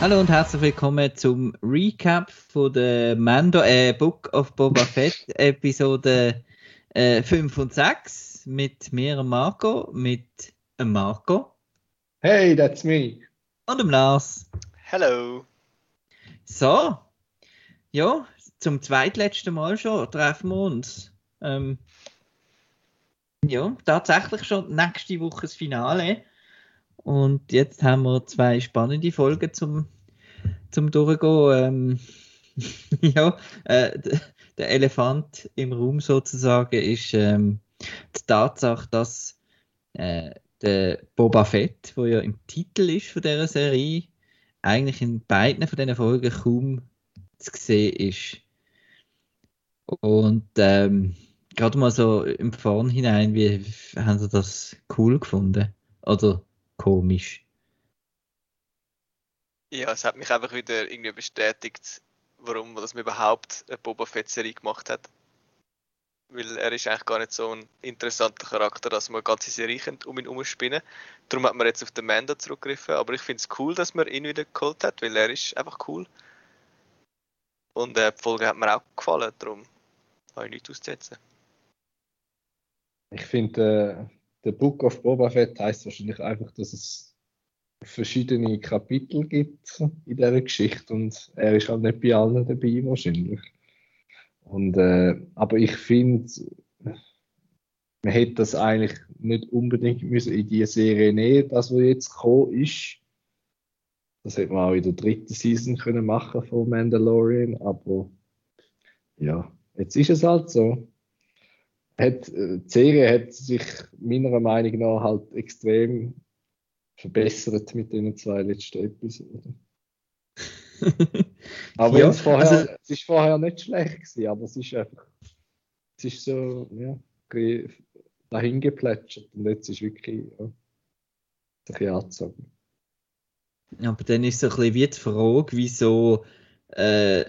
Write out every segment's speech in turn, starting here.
Hallo und herzlich willkommen zum Recap von der Mando, äh, Book of Boba Fett Episode äh, 5 und 6 mit mir, Marco, mit Marco Hey, that's me. und dem Lars. Hello. So, ja, zum zweitletzten Mal schon treffen wir uns. Ähm, ja, tatsächlich schon nächste Woche das Finale. Und jetzt haben wir zwei spannende Folgen zum, zum Durchgehen. Ähm, ja, äh, der Elefant im Raum sozusagen ist ähm, die Tatsache, dass äh, der Boba Fett, wo ja im Titel ist von dieser Serie, eigentlich in beiden von diesen Folgen kaum zu sehen ist. Und ähm, gerade mal so im Vornhinein, wie haben Sie das cool gefunden? Oder komisch? Ja, es hat mich einfach wieder irgendwie bestätigt, warum man überhaupt eine Boba Fett-Serie gemacht hat. Weil er ist eigentlich gar nicht so ein interessanter Charakter, dass man ganze Serie um ihn herumspinnen Darum hat man jetzt auf den Mando zurückgegriffen. Aber ich finde es cool, dass man ihn wieder geholt hat, weil er ist einfach cool. Und äh, die Folge hat mir auch gefallen, darum habe ich nichts auszusetzen. Ich finde, äh, der Book of Boba Fett heißt wahrscheinlich einfach, dass es verschiedene Kapitel gibt in dieser Geschichte und er ist halt nicht bei allen dabei wahrscheinlich. Und, äh, aber ich finde, man hätte das eigentlich nicht unbedingt müssen in die Serie nehmen, das was jetzt gekommen ist. Das hätte man auch in der dritten Season können machen von Mandalorian, aber ja, jetzt ist es halt so hat, äh, die Serie hat sich meiner Meinung nach halt extrem verbessert mit den zwei letzten Episoden. Aber Ja, es, vorher, also- es ist vorher nicht schlecht gewesen, aber es ist einfach, es ist so, ja, dahin geplätschert und jetzt ist wirklich, ja, ein bisschen angezogen. Aber dann ist so ein bisschen wie die Frage, wieso, äh,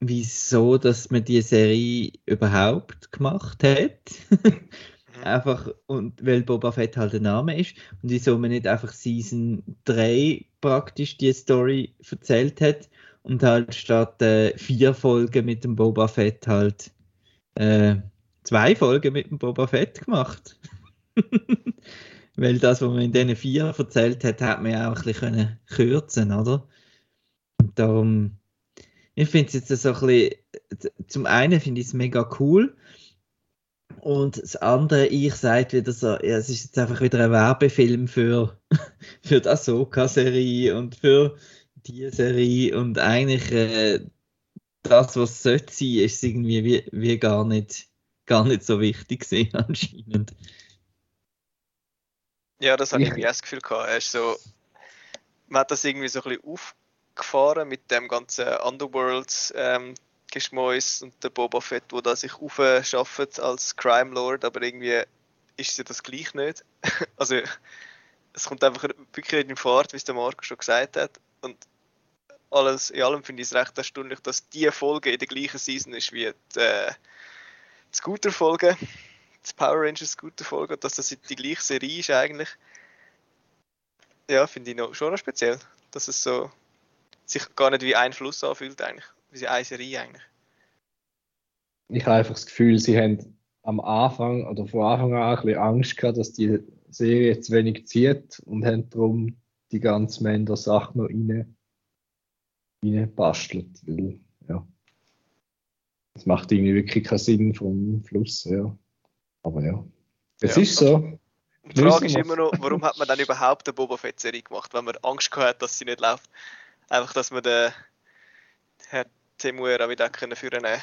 wieso, dass man die Serie überhaupt gemacht hat. einfach, und weil Boba Fett halt der Name ist. Und wieso man nicht einfach Season 3 praktisch die Story erzählt hat und halt statt äh, vier Folgen mit dem Boba Fett halt äh, zwei Folgen mit dem Boba Fett gemacht. Weil das, was man in diesen vier erzählt hat, hat man ja auch ein bisschen können kürzen, oder? Und darum, ich finde es jetzt so ein bisschen, zum einen finde ich es mega cool und das andere, ich sage wieder so, ja, es ist jetzt einfach wieder ein Werbefilm für, für die Ahsoka-Serie und für die Serie und eigentlich äh, das, was es sollte sein, ist irgendwie wie, wie gar nicht gar nicht so wichtig gewesen, anscheinend. Ja, das habe ich irgendwie auch das Gefühl gehabt. Er ist so, man hat das irgendwie so ein bisschen aufgefahren mit dem ganzen Underworld ähm, Geschmäus und der Boba Fett, wo da sich aufschafft als Crime Lord, aber irgendwie ist sie das gleich nicht. also es kommt einfach wirklich in Fahrt, wie es der Marco schon gesagt hat. Und alles in allem finde ich es recht erstaunlich, dass die Folge in der gleichen Season ist wie die, äh, die Scooter-Folge die Power Rangers Scooter-Folge, dass das die gleiche Serie ist eigentlich. Ja, finde ich noch, schon noch speziell, dass es so sich gar nicht wie ein Fluss anfühlt eigentlich, wie eine Serie eigentlich. Ich habe einfach das Gefühl, sie haben am Anfang oder von Anfang an ein bisschen Angst gehabt, dass die Serie zu wenig zieht und haben darum die ganze Mender-Sache noch rein, rein bastelt. Weil, ja, das macht irgendwie wirklich keinen Sinn vom Fluss her. Aber ja, es Ja. ist so. Die Frage ist immer noch, warum hat man dann überhaupt eine Boba Fett-Serie gemacht, wenn man Angst gehabt hat, dass sie nicht läuft. Einfach, dass man den Herr Temuera wieder können führen können.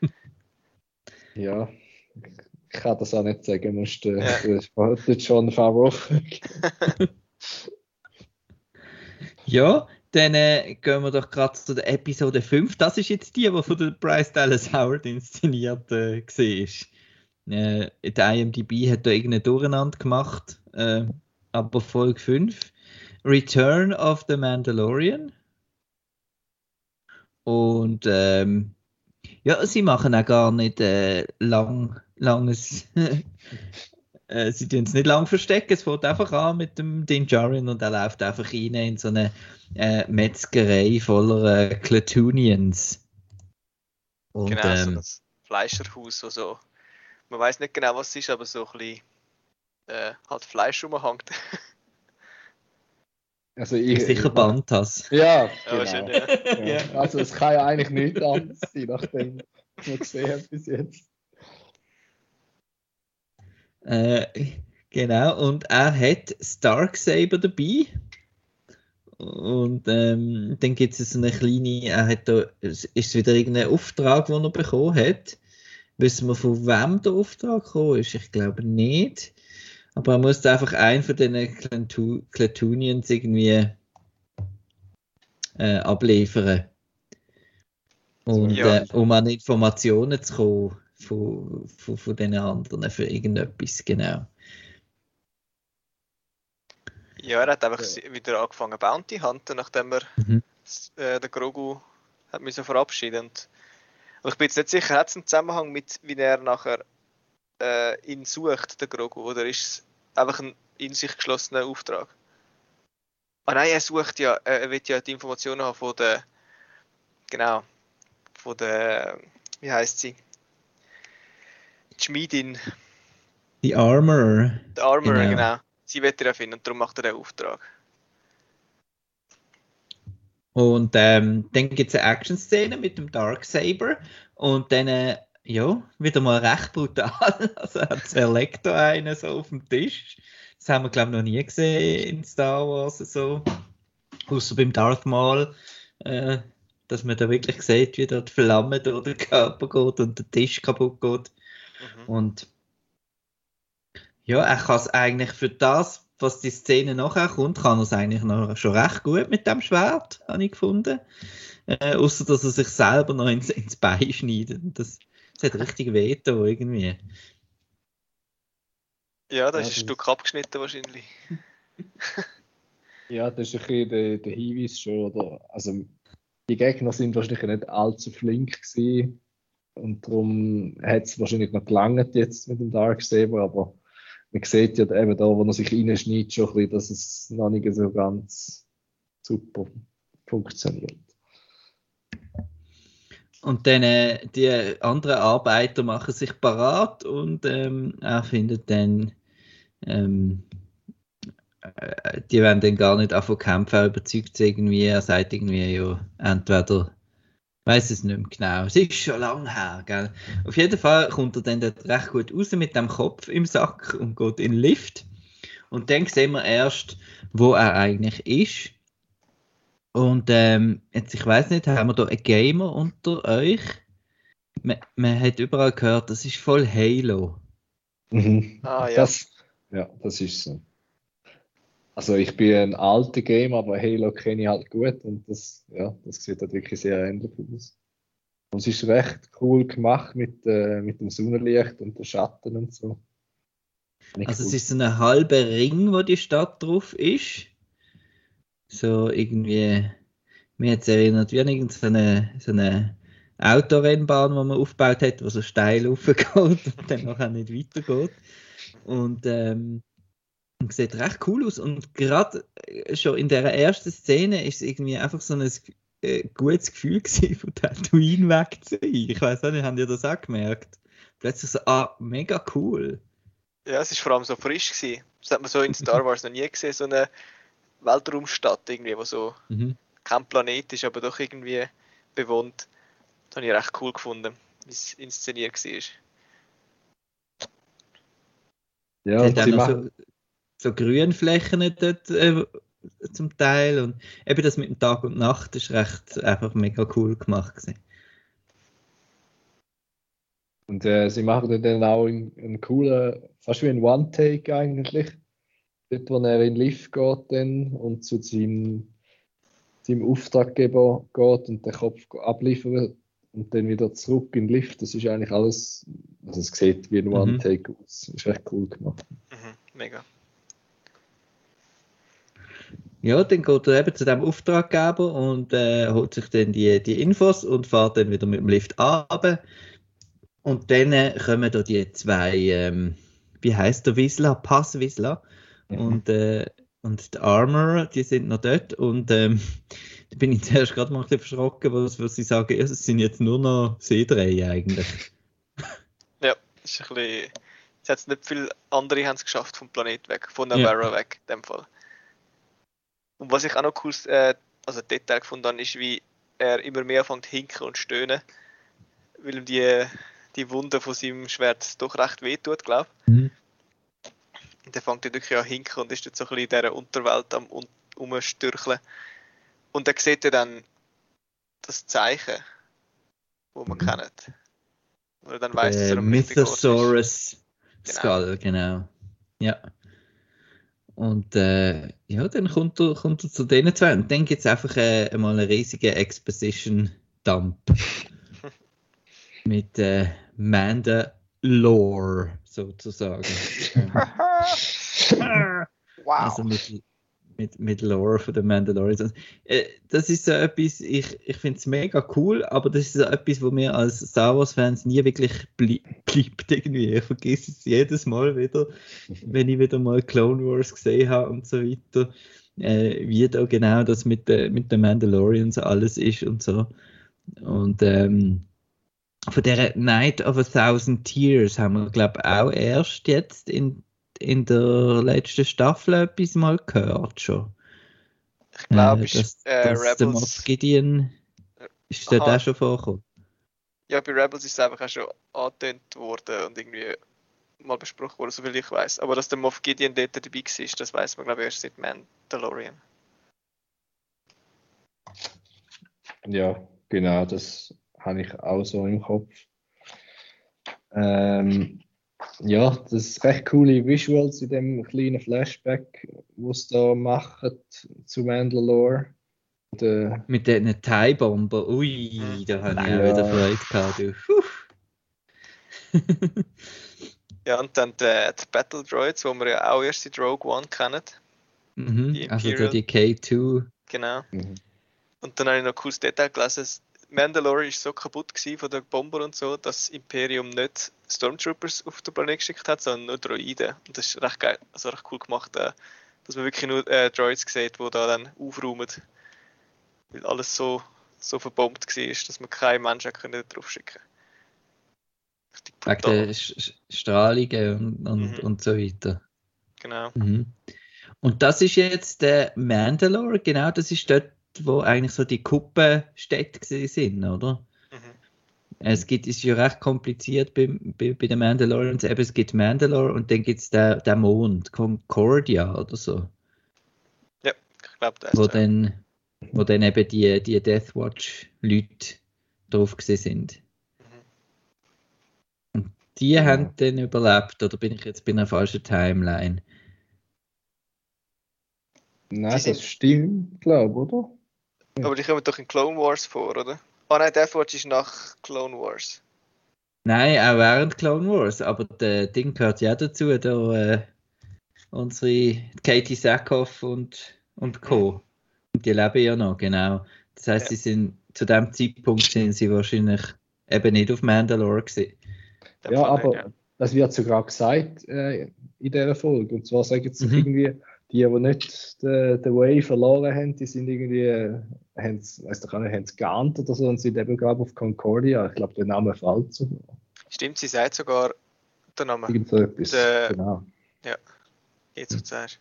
Ja, ich kann das auch nicht sagen, musst du Ja. ja. den John Favreau Ja, dann äh, gehen wir doch gerade zu der Episode 5. Das ist jetzt die, die von der Bryce Dallas Howard inszeniert äh, war. Äh, der IMDb hat da irgendeine Durcheinander gemacht, äh, aber Folge 5. Return of the Mandalorian. Und ähm, ja, sie machen auch gar nicht äh, lang, langes. äh, sie tun es nicht lang verstecken. Es fängt einfach an mit dem Din Djarin und er läuft einfach rein in so eine äh, Metzgerei voller äh, Clatoonians. Und, genau, so ähm, das Fleischerhaus, wo so. Man weiß nicht genau, was es ist, aber so ein bisschen äh, halt Fleisch rumhängt. Also ich, sicher Bantas. Ja, Ja, genau. wahrscheinlich, ja. Ja. Also es kann ja eigentlich nichts anderes sein, nachdem was wir gesehen haben bis jetzt. Äh, genau, und er hat Starksaber dabei. Und ähm, dann gibt es so eine kleine, er hat da, es ist wieder irgendein Auftrag, den er bekommen hat. Wissen wir, von wem der Auftrag gekommen ist? Ich glaube nicht. Aber er musste einfach einen von diesen Clatoonians irgendwie äh, abliefern. Und Ja. äh, um an Informationen zu kommen von, von, von den anderen für irgendetwas, genau. Ja, er hat einfach Ja. wieder angefangen Bounty hunten, nachdem er Mhm. äh, den Grogu hat müssen verabschieden und und ich bin jetzt nicht sicher, hat es einen Zusammenhang mit, wie er nachher äh, ihn sucht, den Grogu, oder ist es einfach ein in sich geschlossener Auftrag? Ah nein, er sucht ja, er will ja die Informationen haben von der, genau, von der, wie heißt sie? Die Schmiedin, Die Armor. der Armorer, Genau. genau. Sie wird er finden und darum macht er den Auftrag. Und ähm, dann gibt es eine Action-Szene mit dem Darksaber. Und dann, äh, ja, wieder mal recht brutal. Also er zerlegt da einen so auf dem Tisch. Das haben wir, glaube ich, noch nie gesehen in Star Wars. So. Außer beim Darth Maul. Äh, dass man da wirklich sieht, wie da die Flamme durch den Körper geht und der Tisch kaputt geht. Mhm. Und ja, er kann es eigentlich für das, was die Szene nachher kommt, kann er es eigentlich noch schon recht gut mit dem Schwert, habe ich gefunden. Äh, außer dass er sich selber noch ins, ins Bein schneidet. Das, das hat richtig weh da irgendwie. Ja, da Ja, ist ein das- Stück abgeschnitten wahrscheinlich. Ja, das ist ein bisschen der, der Hinweis schon. Oder? Also, die Gegner sind wahrscheinlich nicht allzu flink gewesen. Und darum hat es wahrscheinlich noch gelangt jetzt mit dem Darksaber, aber man sieht ja eben da, wo er sich reinschneidet, schon ein bisschen, dass es noch nicht so ganz super funktioniert. Und dann äh, die anderen Arbeiter machen sich parat und ähm, er findet dann, ähm, äh, die werden dann gar nicht davon kämpfen, er überzeugt sie irgendwie, er sagt irgendwie, ja, entweder, weiß es nicht mehr genau, es ist schon lang her, gell. Auf jeden Fall kommt er dann dort recht gut raus mit dem Kopf im Sack und geht in den Lift. Und dann sehen wir erst, wo er eigentlich ist. Und ähm, jetzt, ich weiß nicht, haben wir da einen Gamer unter euch? Man, man hat überall gehört, das ist voll Halo. Mhm. Ah, ja. Das, ja, das ist so. Also ich bin ein alter Gamer, aber Halo kenne ich halt gut und das, ja, das sieht halt wirklich sehr ähnlich aus. Und es ist recht cool gemacht mit, äh, mit dem Sonnenlicht und den Schatten und so. Nicht Also cool. es ist so ein halber Ring, wo die Stadt drauf ist. So irgendwie, mir es erinnert wie an irgendeine so eine Autorennbahn, die man aufgebaut hat, wo so steil raufgeht und dann nachher nicht weitergeht. Und ähm, sieht recht cool aus. Und gerade äh, schon in der ersten Szene ist es irgendwie einfach so ein äh, gutes Gefühl gewesen, von Tatooine weg zu sein. Ich weiß auch nicht, habt ihr das auch gemerkt? Plötzlich so, ah, mega cool. Ja, es ist vor allem so frisch gewesen. Das hat man so in Star Wars noch nie gesehen, so eine Weltraumstadt irgendwie, wo so Mhm. kein Planet ist, aber doch irgendwie bewohnt. Das habe ich recht cool gefunden, wie es inszeniert war. ja, sie machen, so, so Grünflächen dort äh, zum Teil und eben das mit dem Tag und Nacht ist recht einfach mega cool gemacht gewesen. und äh, sie machen dann auch einen, einen coolen, fast wie ein One-Take eigentlich. Dort, wo er in den Lift geht dann und zu seinem, seinem Auftraggeber geht und den Kopf abliefern und dann wieder zurück in den Lift. Das ist eigentlich alles, also es sieht wie ein One-Take aus. Ist recht cool gemacht. Mhm, mega. Ja, dann geht er eben zu dem Auftraggeber und äh, holt sich dann die, die Infos und fährt dann wieder mit dem Lift ab. Und dann äh, kommen da die zwei, ähm, wie heißt der Whistler? Pass Whistler. Mhm. Und, äh, und der Armor, die sind noch dort. Und ähm, da bin ich zuerst gerade mal ein bisschen verschrocken, was, was sie sagen, ja, es sind jetzt nur noch Seedrehen eigentlich. Ja, das ist ein bisschen. Es hat nicht viele andere haben es geschafft vom Planet weg, von Ja. Navarro weg, in dem Fall. Und was ich auch noch cool, äh, also Detail gefunden habe, ist, wie er immer mehr anfängt hinken und stöhnen, weil ihm die, die Wunde von seinem Schwert doch recht wehtut, glaube ich. Mhm. Und er fängt dann wirklich an hinken und ist jetzt so ein bisschen in dieser Unterwelt am Umstürcheln. Und er sieht ja dann das Zeichen, wo man Mhm. kennt. Wo er dann weiss, dass Der er am. Mythosaurus Genau. Skull, genau. Ja. Und äh, ja, dann kommt er, kommt er zu denen zwei und dann gibt es einfach äh, einmal einen riesigen Exposition-Dump. Mit äh, Mandalore, sozusagen. Also mit, mit, mit Lore von den Mandalorians. Äh, das ist so etwas, ich, ich finde es mega cool, aber das ist so etwas, wo mir als Star Wars-Fans nie wirklich blie bleibt irgendwie. Ich vergesse es jedes Mal wieder, wenn ich wieder mal Clone Wars gesehen habe und so weiter, äh, wie da genau das mit, de, mit den Mandalorians alles ist und so. Und ähm, von der Night of a Thousand Tears haben wir, glaube ich, auch erst jetzt in in der letzten Staffel etwas mal gehört schon. Ich glaube, Äh, ist dass, äh, dass der Moff Rebels. Gideon ist dort auch schon vorgekommen. Ja, bei Rebels ist es einfach auch schon angetönt worden und irgendwie mal besprochen worden, soviel ich weiß. Aber dass der Moff Gideon dort dabei war, das weiß man, glaube ich, erst seit Mandalorian. Ja, genau, das habe ich auch so im Kopf. Ähm, ja, das ist recht coole Visuals in dem kleinen Flashback, was da machen zu Mandalore. Und, äh, Mit den Thai-Bomber, ui, da habe ich auch Ja. wieder Freude gehabt. Du. Ja, und dann die, die Battle Droids, die wir ja auch erst in Rogue One kennen. mhm. Die Also die K2. Genau. mhm. Und dann habe ich noch ein cooles Detail gelesen. Mandalore ist so kaputt gewesen von den Bomber und so, dass das Imperium nicht Stormtroopers auf den Planet geschickt hat, sondern nur Droiden. Und das ist recht geil, also recht cool gemacht, äh, dass man wirklich nur äh, Droids sieht, die da dann aufräumen. Weil alles so, so verbombt war, dass man keinen Menschen können drauf schicken Wegen der Sch- Strahlungen und, und, Mhm. und so weiter. Genau. Mhm. Und das ist jetzt der Mandalore, genau, das ist dort, wo eigentlich so die Kuppenstädte sind, oder? Mhm. Es gibt, ist ja recht kompliziert bei, bei, bei den Mandalorians. Eben, es gibt Mandalore und dann gibt es den, den Mond, Concordia oder so, Ja, ich glaube, das wo ist ja. dann, wo dann eben die, die Death Watch-Leute drauf sind. Mhm. Und die Ja. haben dann überlebt, oder bin ich jetzt bei einer falschen Timeline? Nein, das stimmt, glaube ich, oder? Aber die kommen doch in Clone Wars vor, oder? Ah nein, Death Watch ist nach Clone Wars. Nein, auch während Clone Wars, aber der Ding gehört ja dazu, da äh, unsere Katie Sackhoff und, und Co. Und die leben ja noch, genau. Das heißt, Ja. sie sind zu dem Zeitpunkt sind sie wahrscheinlich eben nicht auf Mandalore gewesen. Ja, aber ja. das wird sogar gesagt äh, in dieser Folge. Und zwar sagen sie Mhm. irgendwie, die, die nicht den, den Way verloren haben, die sind irgendwie, es, weiß doch auch nicht, haben es geahnt oder so und sind eben gerade auf Concordia. Ich glaube, der Name fällt so. Stimmt, sie sagt sogar den Namen. Irgend so etwas. Der- genau. Jetzt so zuerst.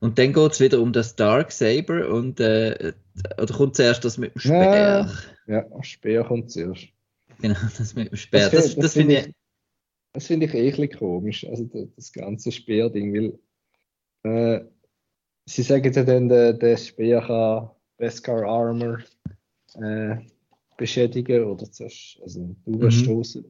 Und dann geht es wieder um das Dark Saber und äh, oder kommt zuerst das mit dem Speer? Ja, Speer kommt zuerst. Genau, das mit dem Speer. Das Das, finde- das, das finde ich. Das finde ich eh komisch, also das, das ganze Speerding, weil äh, sie sagen ja dann, der, der Speer kann Beskar Armor äh, beschädigen oder zersch- also durchstoßen.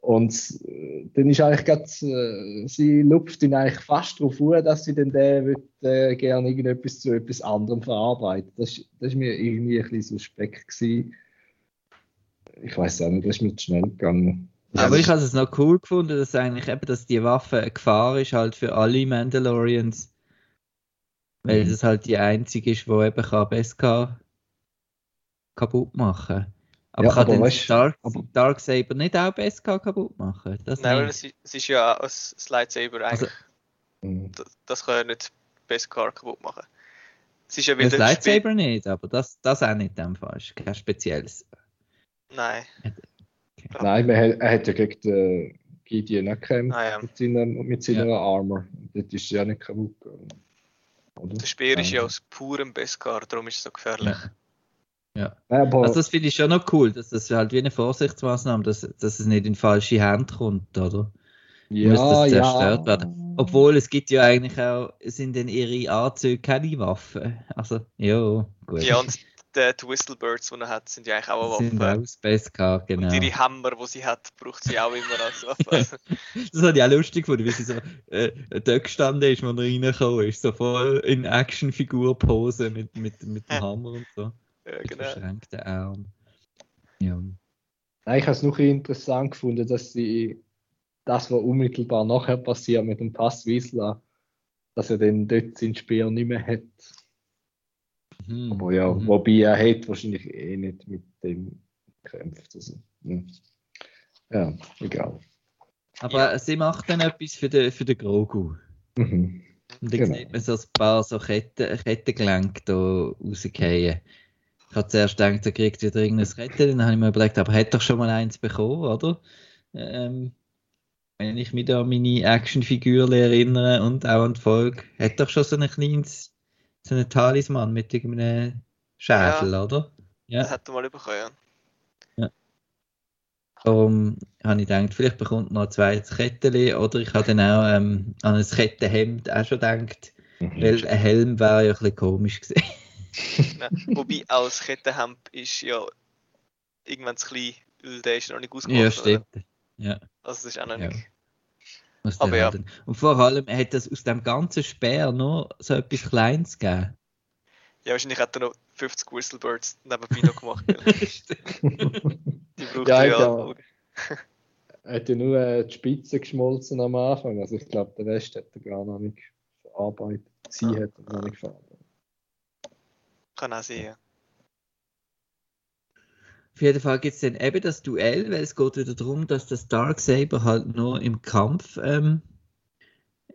Und äh, dann ist eigentlich grad, äh, sie lupft ihn eigentlich fast darauf an, dass sie dann wird, äh, gerne irgendetwas zu etwas anderem verarbeitet. Das, ist- das ist mir irgendwie ein bisschen suspekt gewesen. ich weiß auch nicht, das ist mir zu schnell gegangen. Aber ich habe es noch cool gefunden, dass eigentlich eben, dass die Waffe eine Gefahr ist halt für alle Mandalorians. Weil Mhm. das halt die einzige ist, die eben kann Beskar kaputt machen kann. Aber Ja, kann aber denn weißt- Dark, aber- Darksaber nicht auch Beskar kaputt machen? Das Nein, weil es, ist- es ist ja ein das Lightsaber Also- eigentlich. Mhm. das, das kann ja nicht Beskar kaputt machen. Es ist ja Das wieder ein Spiel- nicht, aber das, das auch nicht in dem Fall. Ist kein spezielles. Nein. Nein, man hat, er hat ja gegen den Gideon auch gekämpft Ah, ja. mit seiner, mit seiner Armor. Und Das ist ja nicht kaputt gegangen. Oder? Der Speer ist ja Ja. aus purem Beskar, darum ist es so gefährlich. Ja. Aber Also das finde ich schon noch cool, dass das halt wie eine Vorsichtsmaßnahme, dass, dass es nicht in falsche Hände kommt, oder? ja, muss das ja. zerstört werden. Obwohl es gibt ja eigentlich auch, sind in ihre Anzüge keine Waffen. Also, ja, gut. Ja, und die, die Whistlebirds, die er hat, sind ja eigentlich auch eine sind Waffe. auch Beskar, genau. Und ihre Hammer, die sie hat, braucht sie auch immer als Waffe. Das habe ich auch lustig gefunden, wie sie so äh, dort gestanden ist, wo er reingekommen ist. So voll in Actionfigur-Pose mit, mit, mit dem Hammer und so. ja, Mit genau. verschränkten Armen. Ja. Nein, ich habe es noch interessant gefunden, dass sie das, was unmittelbar nachher passiert mit dem Passwiesler, dass er dann dort seinen Speer nicht mehr hat. Mhm. Aber ja, Mhm. wobei er hat wahrscheinlich eh nicht mit dem gekämpft. Also, ja. ja, egal. Aber sie macht dann etwas für den, für den Grogu. Mhm. Und dann Genau. sieht man so ein paar so Ketten, Kettengelenke da rausgehen. Ich habe zuerst gedacht, er kriegt wieder irgendein Ketten, dann habe ich mir überlegt, aber er hat doch schon mal eins bekommen, oder? Ähm, wenn ich mich da an meine Actionfiguren erinnere und auch an die Folge, hat doch schon so ein kleines, so einen Talisman mit irgendeinem Schädel, oder? Ja. Das hat er mal bekommen. Ja. Darum habe ich gedacht, vielleicht bekommt er noch ein zweites Kettchen oder ich habe dann auch ähm, an ein Kettenhemd auch schon gedacht, Mhm. weil ein Helm wäre ja ein bisschen komisch gewesen. Ja. Wobei auch das Kettenhemd ist ja irgendwann zu klein, weil der ist noch nicht ausgemacht. ja, oder? stimmt. Ja, Also das ist auch noch Ja. Muss Aber der ja. Und vor allem hat das aus dem ganzen Speer nur so etwas Kleines gegeben. Ja, wahrscheinlich hat er noch 50 Whistlebirds nebenbei noch gemacht. Die braucht Ja, er ja. Er hat ja nur äh, die Spitze geschmolzen am Anfang. Also ich glaube, den Rest hat er gar noch nicht verarbeitet. Sie Ah. hat er noch nicht verarbeitet. Kann auch sein. ja. Auf jeden Fall gibt es dann eben das Duell, weil es geht wieder darum, dass das Darksaber halt nur im Kampf ähm,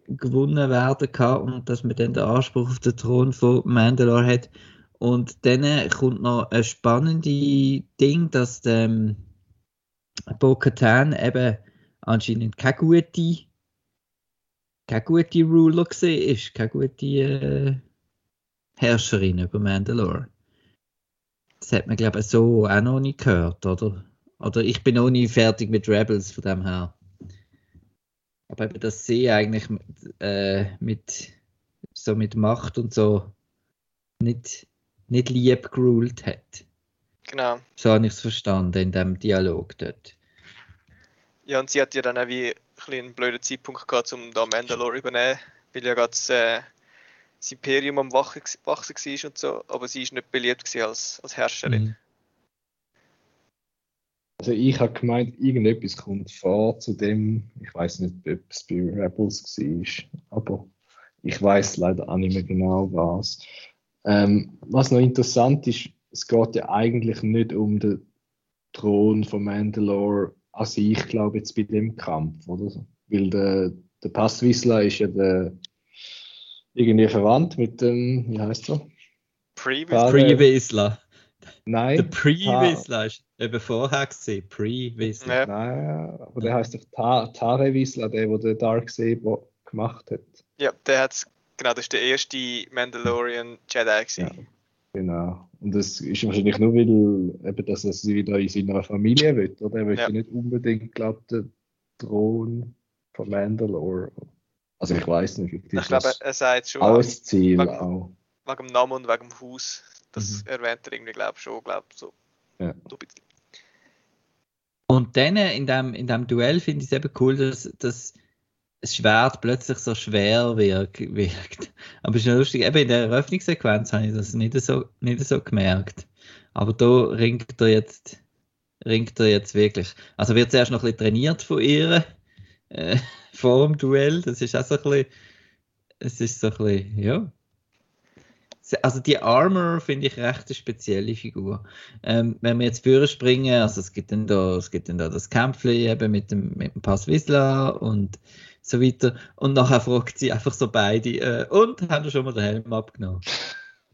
gewonnen werden kann und dass man dann den Anspruch auf den Thron von Mandalore hat. Und dann kommt noch ein spannendes Ding, dass ähm, Bo-Katan eben anscheinend keine gute, keine gute Ruler ist, keine gute äh, Herrscherin über Mandalore. Das hat man, glaube ich, so auch noch nicht gehört, oder? Oder ich bin noch nie fertig mit Rebels von dem her. Aber eben, dass sie eigentlich mit, äh, mit so mit Macht und so nicht, nicht lieb geruled hat. Genau. So habe ich es verstanden in dem Dialog dort. Ja, und sie hat ja dann auch wie ein einen blöden Zeitpunkt gehabt, um da Mandalore übernehmen, weil ja gerade das, äh, das Imperium am wachsen war und so, aber sie ist nicht beliebt gewesen als, als Herrscherin. Mhm. Also ich habe gemeint, irgendetwas kommt vor zu dem, ich weiß nicht, ob es bei Rebels war, aber ich weiß leider auch nicht mehr genau was. Ähm, was noch interessant ist, es geht ja eigentlich nicht um den Thron von Mandalore an sich, glaube jetzt bei dem Kampf, oder. Weil der, der Passwissler ist ja der, irgendwie verwandt mit dem, wie heißt er? Previous? Pre-Whistler. Der Nein, Pre-Whistler ist eben vorher gesehen. Pre-Whistler. Ja. nein, aber der heißt doch Ta Tare Wissler, der, der den Dark Saber gemacht hat. Ja, der hat genau, das ist der erste Mandalorian Jedi gewesen. Ja. Genau. Und das ist wahrscheinlich nur, weil eben, dass er sie wieder in seiner Familie will, oder? Er will Ja. nicht unbedingt, glaube den Thron von Mandalore. Also ich weiß nicht, Ich ist glaube, er sagt schon ein Ziel. wegen- Auch. wegen dem Namen und wegen dem Haus. Das Mhm. erwähnt er irgendwie, glaube ich, schon, glaube so. Ja. Und dann in dem, in dem Duell finde ich es eben cool, dass, dass das Schwert plötzlich so schwer wirk, wirkt. Aber es ist ja lustig, eben in der Eröffnungssequenz habe ich das nicht so, nicht so gemerkt. Aber da ringt er jetzt ringt er jetzt wirklich. Also wird zuerst noch ein bisschen trainiert von ihr äh, vor dem Duell. Das ist auch so ein bisschen, es ist so ein bisschen, ja. Also die Armor finde ich recht eine spezielle Figur. Ähm, wenn wir jetzt führen springen, also es gibt dann da, es gibt dann da das Kämpfli eben mit dem, mit dem Pass Wisla und so weiter. Und nachher fragt sie einfach so beide, äh, und haben schon mal den Helm abgenommen?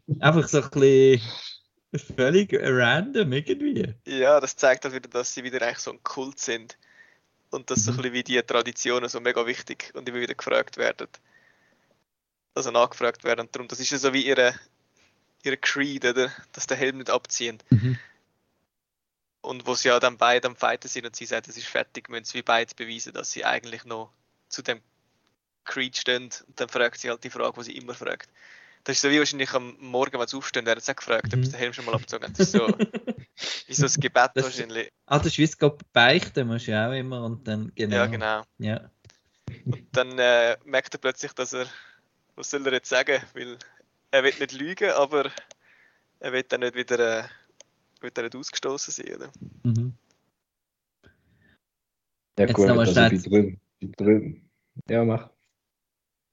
einfach so ein bisschen völlig random irgendwie. Ja, das zeigt halt wieder, dass sie wieder eigentlich so ein Kult sind. Und dass so ein Mhm. bisschen wie die Traditionen so mega wichtig und immer wieder gefragt werden. Also nachgefragt werden. Und darum, das ist ja so wie ihre, ihre Creed, oder? Dass der Helm nicht abziehen. Mhm. Und wo sie ja dann beide am Fighten sind und sie sagt, es ist fertig, müssen sie wie beide beweisen, dass sie eigentlich noch zu dem Creed stehen. Und dann fragt sie halt die Frage, die sie immer fragt. Das ist so wie wahrscheinlich am Morgen, wenn sie aufstehen, werden sie auch gefragt, ob Mhm. sie den Helm schon mal abgezogen haben. Das ist so so ein Gebet Das- wahrscheinlich. Ah, das ist wie es geht beichten, musst du ja auch immer und dann, genau. Ja, genau. Ja. Dann äh, merkt er plötzlich, dass er, was soll er jetzt sagen, weil er will nicht lügen, aber er will dann nicht wieder, äh, will dann nicht ausgestoßen sein, oder? Mhm. Ja Jetzt gut, also schnell- bei drüben, bei drüben. Ja, mach.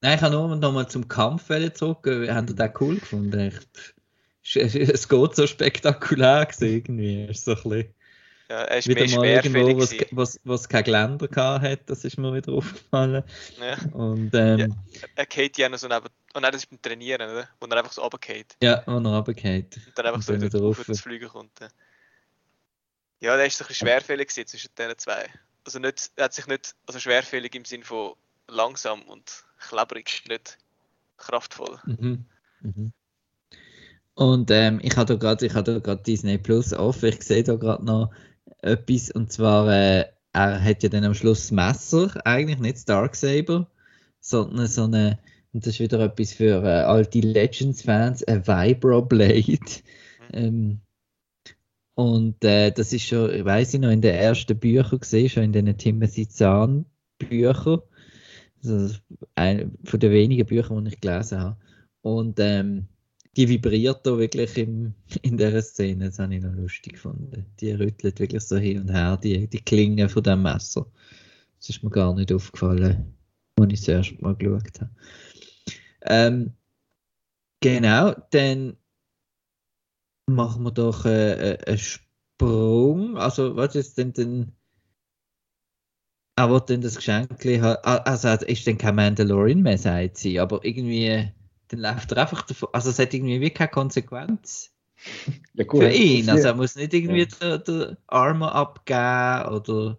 Nein, ich habe nur noch mal zum Kampf zurück. Haben ihr den cool gefunden? Ich, es geht so spektakulär irgendwie. Ist so ein bisschen, Ja, er ist wieder mal irgendwo, was, was, was kein Geländer hat, das ist mir wieder aufgefallen. Ja. Und ähm, Ja. ja, Er geht ja noch so neben. Und nein, das ist beim Trainieren, oder? Wo er einfach so runtergeht. wo er runtergeht. Und dann einfach Und so wieder rauf ins Fliegen kommt. Ja, ja der ist so ein bisschen schwerfällig zwischen diesen zwei. Also nicht, er hat sich nicht, also schwerfällig im Sinn von langsam und klebrig, nicht kraftvoll. Mhm. Mhm. Und ähm, ich habe da gerade, ich habe da gerade Disney Plus auf. Ich sehe da gerade noch etwas und zwar äh, er hat ja dann am Schluss das Messer, eigentlich nicht das Darksaber, sondern so eine und das ist wieder etwas für äh, alte Legends-Fans, ein Vibroblade. ähm, und äh, das ist schon, ich weiß ich noch, in den ersten Büchern gesehen, schon in den Timothy Zahn Büchern. Also ein von den wenigen Büchern, die ich gelesen habe. Und ähm, die vibriert da wirklich im, in dieser Szene, das habe ich noch lustig gefunden. Die rüttelt wirklich so hin und her, die, die Klinge von dem Messer. Das ist mir gar nicht aufgefallen, als ich das erste Mal geschaut habe. Ähm, genau, dann machen wir doch äh, äh, einen Sprung. Also, was ist denn denn. Aber dann das Geschenk also ist dann kein Mandalorian mehr, sagt sie, aber irgendwie, dann läuft er einfach davon, also es hat irgendwie wie keine Konsequenz. Ja, für ihn, also Ja. er muss nicht irgendwie den, den Armor abgeben oder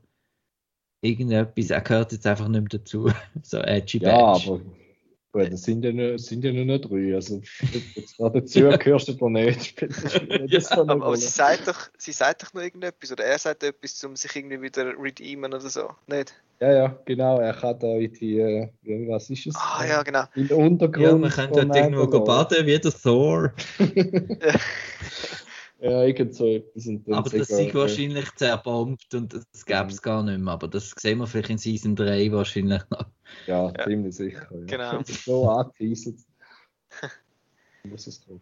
irgendetwas, er gehört jetzt einfach nicht mehr dazu, so edgy Ja, badge. aber gut, das sind ja nur, sind ja nur noch drei. Also, jetzt gerade dazu gehörst du da nicht. Ja, Aber, aber sie sagt doch, sie sagt doch noch irgendetwas, oder er sagt etwas, um sich irgendwie wieder redeemen oder so. Nicht? Ja, ja, genau. Er kann da in die, äh, was ist es? Ah ja, genau. In den Untergrund. Ja, man könnte dort irgendwo baden, wie der Thor, Ja, irgend so etwas. Aber das ist wahrscheinlich zerbombt und das gäbe es gar nicht mehr, aber das sehen wir vielleicht in Season 3 wahrscheinlich noch. Ja, Ja. ziemlich sicher. Ja. Genau. so angeteasert. Muss es drauf.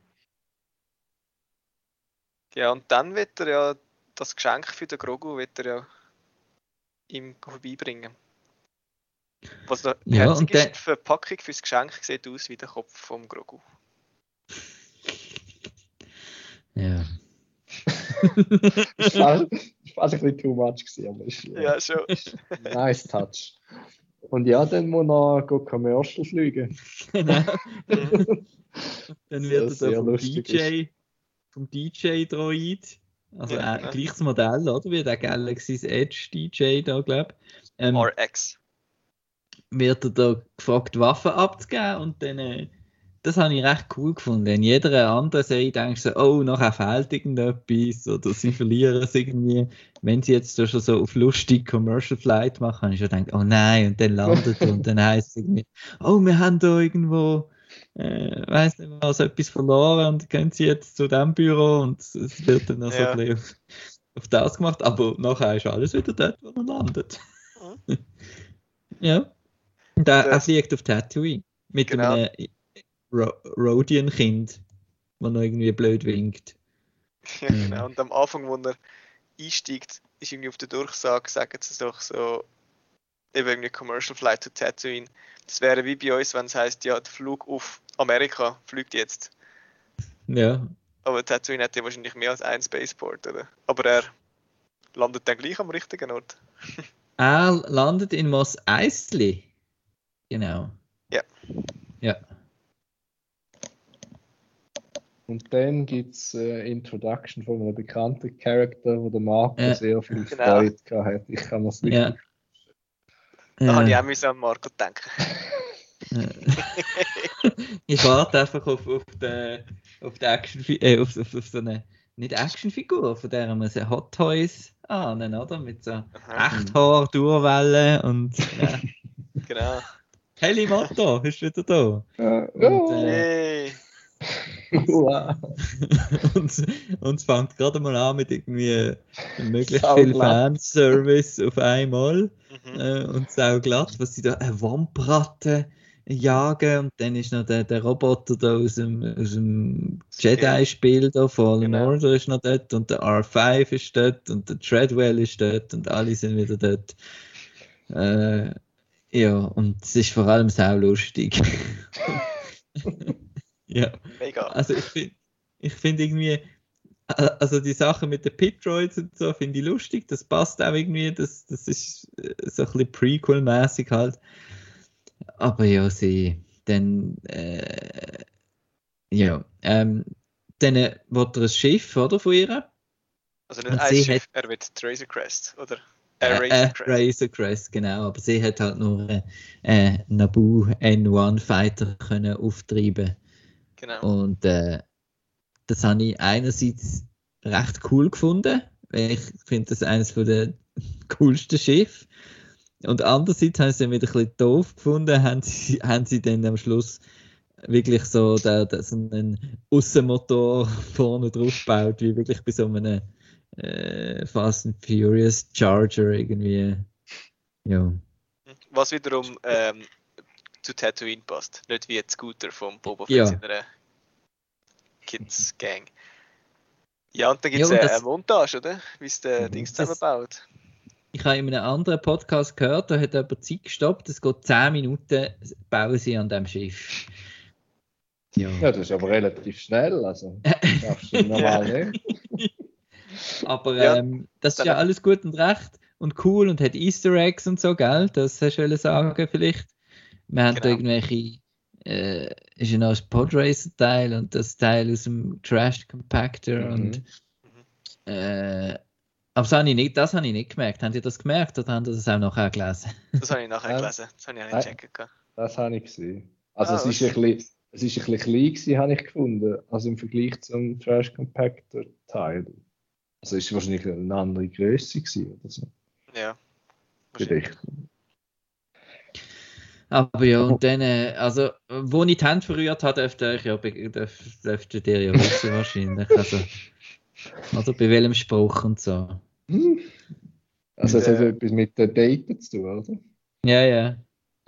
Ja, und dann wird er ja das Geschenk für den Grogu wird er ja ihm vorbeibringen. Was noch Ja, herzig und ist, dann- die Verpackung fürs Geschenk sieht aus wie der Kopf vom Grogu. Ja. Das war, das war ein bisschen too much gewesen, aber ist, Ja, schon. nice touch. Und ja, dann muss er go Commercial fliegen. Genau. Dann wird er vom DJ, vom DJ-Droid, also Ja, äh, gleiches Modell, oder? Wie der Galaxy's Edge DJ da, glaube ich. Ähm, RX. wird er da gefragt, Waffen abzugeben und dann, äh, das habe ich recht cool gefunden. In jeder anderen Serie denkst du so, oh, nachher fehlt irgendetwas oder sie verlieren es irgendwie. Wenn sie jetzt schon so auf lustig Commercial Flight machen, habe ich schon gedacht, oh nein, und dann landet er und dann heißt es irgendwie, oh, wir haben da irgendwo, äh, weiß nicht was, etwas verloren und gehen sie jetzt zu dem Büro und es wird dann noch so Ja. ein bisschen auf, auf das gemacht, aber nachher ist alles wieder dort, wo man landet. ja. Und er, er fliegt auf Tatooine mit Genau. einem Ro Rodian-Kind, das noch irgendwie blöd winkt. Ja, genau. Und am Anfang, wo er einsteigt, ist irgendwie auf der Durchsage, sagen sie doch so, eben irgendwie Commercial Flight to Tatooine. Das wäre wie bei uns, wenn es heißt, ja, der Flug auf Amerika fliegt jetzt. Ja. Aber Tatooine hat ja wahrscheinlich mehr als einen Spaceport, oder? Aber er landet dann gleich am richtigen Ort. Er landet in Mos Eisley. Genau. Ja. Ja. Und dann gibt es äh, Introduction von einem bekannten Charakter, wo der Marco Ja. sehr viel Genau. Freude gehabt hat. Ich kann mir das nicht Ja. Da habe ich auch müssen an Marco denken. ich warte einfach auf, auf die, auf die Action, äh, auf, auf, auf so eine, nicht Actionfigur, von der man so Hot Toys ahnen, oder? Mit so Aha, Echthaar, Durwellen und ja. genau. Kelly Motto ist wieder da. Ja, Und, ja. äh, Hey. Wow. und, und es fängt gerade mal an mit irgendwie möglichst Sau viel glatt. Fanservice auf einmal. Mhm. äh, und sau glatt, was sie da eine Wampratte jagen und dann ist noch der, der Roboter da aus dem, aus dem Jedi-Spiel da, Fallen Genau. Order ist noch dort und der R5 ist dort und der Treadwell ist dort und alle sind wieder dort. Äh, ja, und es ist vor allem sau lustig. ja. Mega. Also ich finde ich find irgendwie, äh, also die Sache mit den Pit-Droids und so finde ich lustig, das passt auch irgendwie, das, das ist äh, so ein bisschen Prequel-mäßig halt. Aber ja, sie, dann, äh, ja, ähm, dann äh, wird er ein Schiff, oder, von ihr? Also nicht Und ein Schiff, er wird Razor Crest, oder? Äh, Äh, äh, Razor Crest. Razor Crest, genau, aber sie hat halt nur äh, äh, Naboo N1 Fighter können auftreiben Genau. Und äh, das habe ich einerseits recht cool gefunden, weil ich finde das eines von der coolsten Schiffe. Und andererseits habe ich es dann wieder ein bisschen doof gefunden, haben sie, haben sie dann am Schluss wirklich so, der, der, so einen Aussenmotor vorne drauf gebaut, wie wirklich bei so einem äh, Fast and Furious Charger irgendwie. Ja. Was wiederum ähm, zu Tatooine passt. Nicht wie ein Scooter vom Boba Fett Ja. in einer Kids Gang. Ja, und dann gibt es Ja, eine Montage, oder? Wie es der. Dings zusammenbaut. Ich habe in einem anderen Podcast gehört, da hat jemand Zeit gestoppt, es geht 10 Minuten, bauen sie an dem Schiff. Ja. ja, das ist aber relativ schnell. Also, das schaffst du normal nicht. Aber Ja, ähm, das ist ja alles gut und recht und cool und hat Easter Eggs und so, gell? Das hast du sagen vielleicht. Wir haben da Genau. irgendwelche, äh, ist ja noch ein Podracer-Teil und das Teil aus dem Trash Compactor Mhm. und äh, aber das habe ich nicht, das habe ich nicht gemerkt. Habt ihr das gemerkt oder habt ihr das auch nachher gelesen? Das habe ich nachher gelesen. Das habe ich auch Ja. nicht checken können. Das habe ich gesehen. Also, Ah, es, ist ein bisschen, es ist ein bisschen klein gewesen, habe ich gefunden. Also im Vergleich zum Trash Compactor Teil. Also, es ist wahrscheinlich eine andere Größe gewesen oder so. Ja. Vielleicht. Aber ja, und dann, äh, also, wo ich die Hände verrührt habe, dürfte ich ja, dürfte dir ja wissen wahrscheinlich. Also, oder bei welchem Spruch und so. Hm. Also, es hat äh, etwas mit den Daten zu tun, Ja, ja.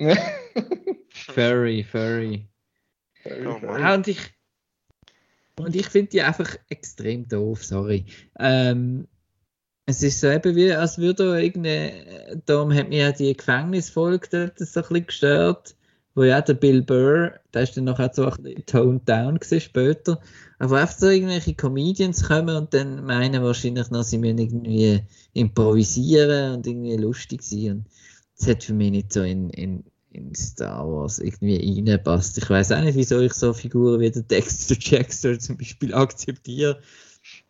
oder? Furry, furry. Oh Mann. Ja, und ich, und ich finde die einfach extrem doof, sorry. Ähm, es ist so eben wie, als würde da irgendeine, darum hat mir ja die Gefängnisfolge dort so ein bisschen gestört, wo ja der Bill Burr, der ist dann noch auch so ein bisschen toned down gewesen später, aber einfach so irgendwelche Comedians kommen und dann meinen wahrscheinlich noch, sie müssen irgendwie improvisieren und irgendwie lustig sein und das hat für mich nicht so in, in, in Star Wars irgendwie reinpasst. Ich weiß auch nicht, wieso ich so Figuren wie der Dexter Jackson zum Beispiel akzeptiere,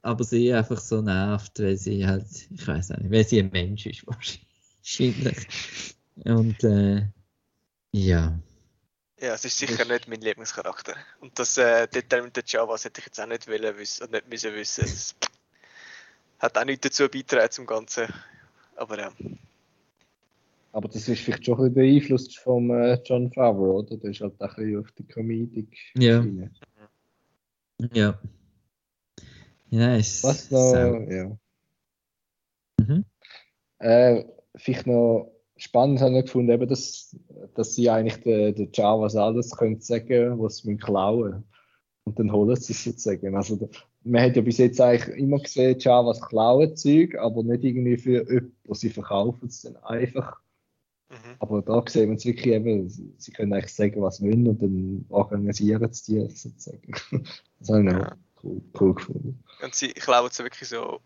aber sie einfach so nervt, weil sie halt, ich weiß auch nicht, weil sie ein Mensch ist wahrscheinlich. Und äh, ja. Ja, es ist sicher nicht mein Lieblingscharakter. Und das äh, Detail mit den Javas hätte ich jetzt auch nicht wollen wissen, und nicht müssen wissen. Das hat auch nichts dazu beitragen zum Ganzen. Aber ja. Aber das ist vielleicht schon ein bisschen beeinflusst vom äh, John Favreau, oder? Der ist halt auch ein bisschen auf die Comedic. Ja. Ja. Ist Was noch? sau- Ja. Mhm. Äh, vielleicht noch spannend habe ich gefunden, eben, dass, dass sie eigentlich den, den Javas alles können sagen, was sie klauen Und dann holen sie es sozusagen. Also, man hat ja bis jetzt eigentlich immer gesehen, Javas klauen Zeug, aber nicht irgendwie für jemanden, sie verkaufen es dann einfach. Mhm. Aber da sehen wir es wirklich eben, sie können eigentlich sagen, was sie wollen und dann organisieren sie die sozusagen. Das habe ich auch Ja. Cool, cool gefunden. Und sie klauen so wirklich so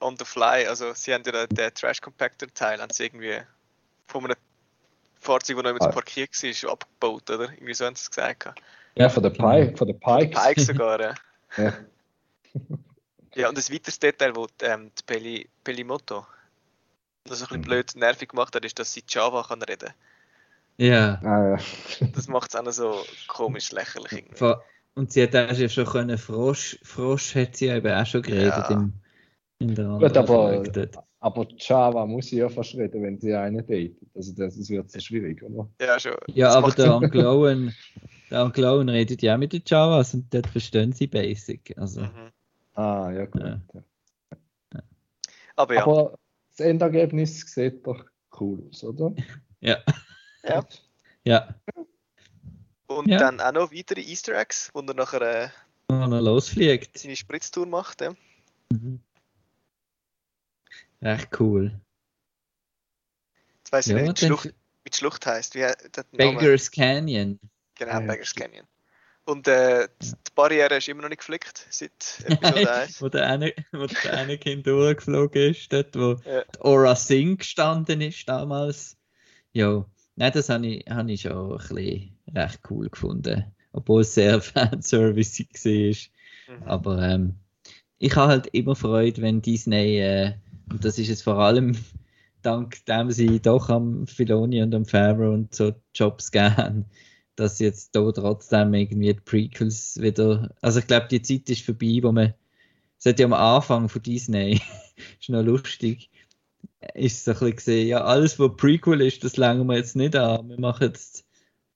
on the fly. Also sie haben ja den, den Trash Compactor Teil haben sie irgendwie von einem Fahrzeug, das noch immer Ah. parkiert war, abgebaut, oder? Irgendwie so haben sie es gesagt. Ja, von der Pike, von der Pikes. Pike sogar, ja. Ja. Ja, und ein weiteres Detail, das ähm, die Peli, Pelimoto das so ein bisschen Mhm. blöd nervig gemacht hat, ist, dass sie Java kann reden Ja. Ah, ja. Das macht es auch noch so komisch lächerlich irgendwie. Und sie hat auch ja schon können, Frosch, Frosch hat sie ja eben auch schon geredet Ja. im, in der Gut, anderen aber, aber Java muss sie ja fast reden, wenn sie einen datet. Also das, das wird sehr schwierig, oder? Ja, schon. Ja, Das aber der Anglowen, der Anglowen redet ja mit den Javas und dort verstehen sie Basic. Also, Mhm. Ah, ja gut. Ja. Ja. Aber ja, Aber das Endergebnis sieht doch cool aus, oder? ja. Ja. Ja, und ja. dann auch noch weitere Easter Eggs, wo er nachher äh, er losfliegt. seine Spritztour macht. Ja. Mhm. Recht cool. Jetzt weiss ich Ja, nicht, wie die Schlucht, wie die Schlucht heisst. Wie? Beggars Canyon. Genau, Ah, ja, Beggars. Canyon. Und äh, die die Barriere ist immer noch nicht geflickt seit Episode 1. wo der eine, wo der eine Kind durchgeflogen ist, dort wo Ja. die Aura Singh gestanden ist damals. Ja, nein, das habe ich, habe ich schon ein bisschen recht cool gefunden. Obwohl es sehr fanservice war. Mhm. Aber ähm, ich habe halt immer Freude, wenn Disney, äh, und das ist jetzt vor allem dank dem sie doch am Filoni und am Favreau und so Jobs geben, dass jetzt da trotzdem irgendwie die Prequels wieder, also ich glaube, die Zeit ist vorbei, wo man, es hat ja am Anfang von Disney, ist noch lustig, ist so ein bisschen gesehen, ja, alles, was Prequel ist, das langen wir jetzt nicht an, wir machen jetzt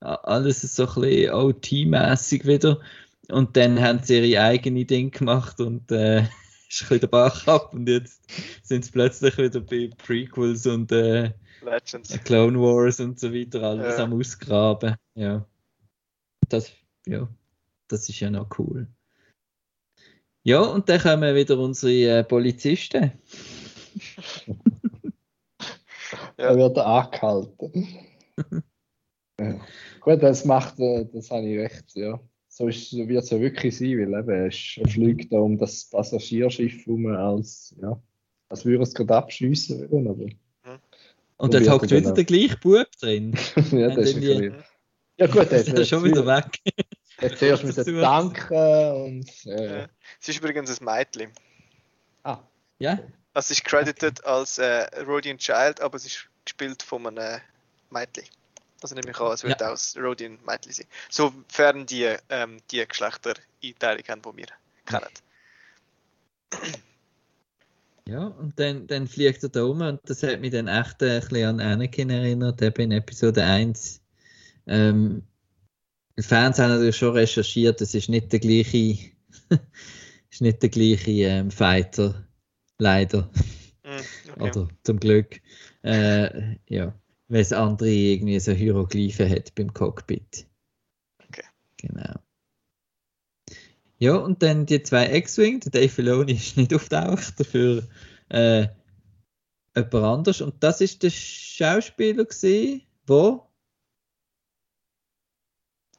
alles so ein bisschen OT-mäßig wieder und dann haben sie ihre eigene Ding gemacht und äh, ist ein bisschen der Bach ab und jetzt sind sie plötzlich wieder bei Prequels und äh, Legends. Clone Wars und so weiter alles Ja. am Ausgraben. Ja. Das, ja, das ist ja noch cool. Ja, und dann kommen wieder unsere äh, Polizisten. Ja. Da wird er angehalten. ja. Gut, das macht, äh, das habe ich recht, ja. So ist- so wird es ja wirklich sein, weil eben, er er fliegt da um das Passagierschiff rum, als, ja, als würde es gerade abschliessen wollen, aber Und wie hockt er wieder dann- der gleiche Bub drin. ja, das ist irgendwie- Ja gut, er Ist er schon wieder weg. hat zuerst müssen danken und äh, Ja. Es ist übrigens ein Mädchen. ah, Ja, Also, es ist credited als äh, Rodian Child, aber es ist gespielt von einem Mädchen. Also nehme ich an, es wird Ja. auch das Rodian Mädchen sein. Sofern die ähm, die Geschlechtereinteilung haben, die wir kennen. ja und dann, dann fliegt er da rum und das hat mich dann echt ein bisschen an Anakin erinnert, eben in Episode 1. Ähm, die Fans haben natürlich schon recherchiert, es ist nicht der gleiche, ist nicht der gleiche ähm, Fighter, leider. Mhm, okay. Oder zum Glück. Äh, ja, weil es andere irgendwie so Hieroglyphen hat beim Cockpit. Okay. Genau. Ja, und dann die zwei X-Wing. Der Dave Filoni ist nicht auftaucht, dafür äh, jemand anders. Und das ist der Schauspieler gesehen, wo?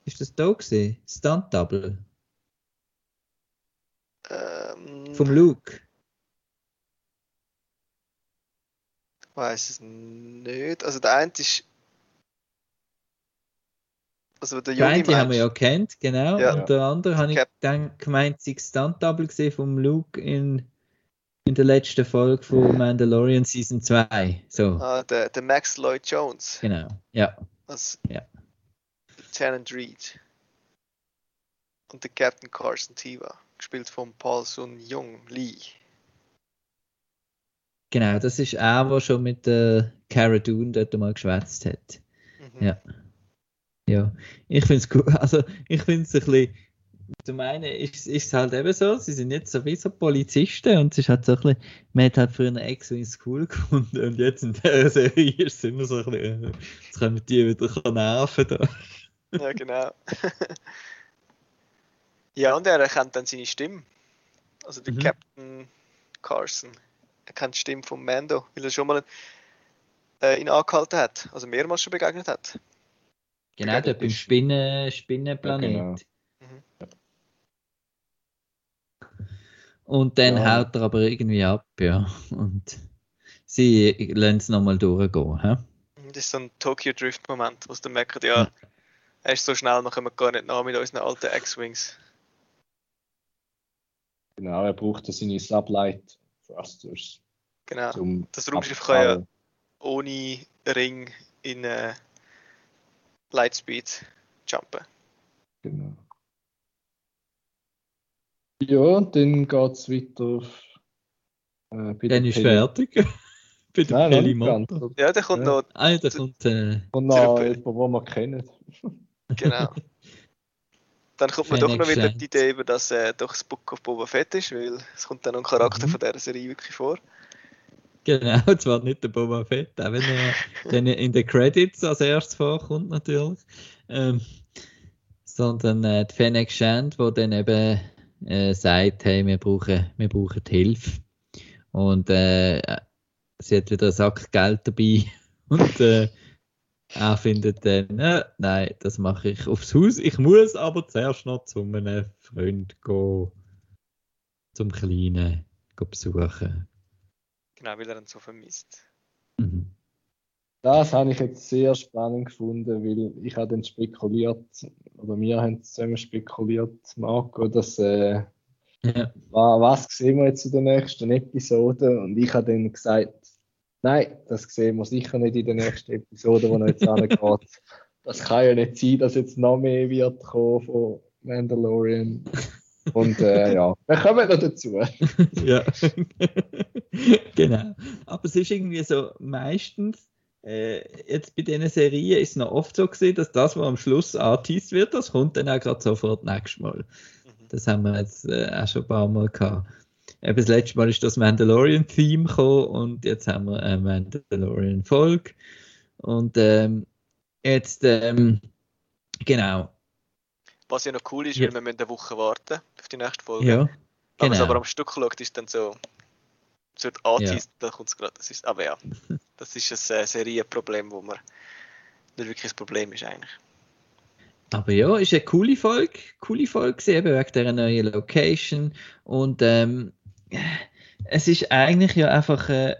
Ist das da gesehen? Stunt Double Ähm, vom Luke. Weiß es nicht. Also der eine ist. Also der junge einen haben wir ja kennt, genau. Ja. Und der andere habe ich dann gemeint, sie Stunt Double gesehen vom Luke in, in der letzten Folge von Mandalorian Season 2. So, Ah, der, der Max Lloyd Jones. genau. Ja. als Ja. Lieutenant Reed. Und der Captain Carson Tiva, gespielt von Paul Sun Jung Lee. Genau, das ist er, der schon mit der Cara Dune dort mal geschwätzt hat. Mhm. Ja. Ja, ich finde es gut. Also, ich finde es ein bisschen. Zum einen ist, es halt eben so, sie sind jetzt sowieso Polizisten und es ist halt so ein bisschen, man hat halt früher Ex-Wing cool gefunden und jetzt in dieser Serie ist es immer so ein bisschen, äh, jetzt können die wieder nerven da. Ja, genau. ja, und er erkennt dann seine Stimme. also der Mhm. Captain Carson. Er kennt die Stimme von Mando, weil er schon mal äh, ihn angehalten hat, also mehrmals schon begegnet hat. Genau, Ja, dort beim ist- Spinnen, Spinnenplanet. Ja, genau. Mhm. Und dann Ja. haut er aber irgendwie ab, ja. Und sie lassen es nochmal durchgehen. Hä? Das ist so ein Tokyo Drift Moment, wo sie dann merken, ja, er ist so schnell, wir kommen gar nicht nach mit unseren alten X-Wings. Genau, er braucht seine Sublight Thrusters. Genau. Zum Das Raumschiff kann ja ohne Ring in äh, Lightspeed jumpen. Genau. Ja, und dann geht es weiter. Äh, bei Dann der ist Peli- fertig. Bei der Nein, noch Peli nicht ganz. Motor. Ja, der kommt Ja. noch, Ah, da kommt. Äh, Und der noch jemand, den wir kennen. genau. Dann kommt man doch noch wieder die Idee, über, dass äh, doch das Book of Boba Fett ist, weil es kommt dann noch ein Charakter Mhm. von dieser Serie wirklich vor. genau, zwar nicht der Boba Fett, auch wenn er dann in den Credits als erstes vorkommt, natürlich. Ähm, sondern äh, die Fennec Shand, wo dann eben äh, sagt, hey, wir brauchen, wir brauchen Hilfe. Und äh, sie hat wieder einen Sack Geld dabei und äh, er findet dann, äh, nein, das mache ich aufs Haus. Ich muss aber zuerst noch zu einem Freund gehen, zum Kleinen gehen besuchen. Genau, weil er ihn so vermisst. Mhm. Das habe ich jetzt sehr spannend gefunden, weil ich habe dann spekuliert, oder wir haben zusammen spekuliert, Marco, dass äh, Ja. wa- was sehen wir jetzt in der nächsten Episode? Und ich habe dann gesagt, nein, das sehen wir sicher nicht in der nächsten Episode, wo er jetzt angeht. Das kann ja nicht sein, dass jetzt noch mehr wird kommen von Mandalorian. Und äh, ja, wir kommen noch dazu. ja. genau. Aber es ist irgendwie so, meistens, äh, jetzt bei diesen Serien ist es noch oft so gewesen, dass das, was am Schluss angeteased wird, das kommt dann auch gerade sofort nächstes Mal. Mhm. Das haben wir jetzt äh, auch schon ein paar Mal gehabt. Eben das letzte Mal ist das Mandalorian-Theme gekommen und jetzt haben wir eine Mandalorian-Folge. Und ähm, jetzt, ähm, genau. Was ja noch cool ist, Ja. weil wir müssen eine Woche warten auf die nächste Folge. Ja, Wenn man es genau. aber am Stück schaut, ist dann so, es wird angeteased, dann kommt es gerade. Das ist, aber ja, das ist ein äh, Serienproblem, wo man nicht wirklich ein Problem ist eigentlich. Aber ja, ist eine coole Folge, coole Folge eben wegen dieser neuen Location und ähm, es ist eigentlich ja einfach, äh,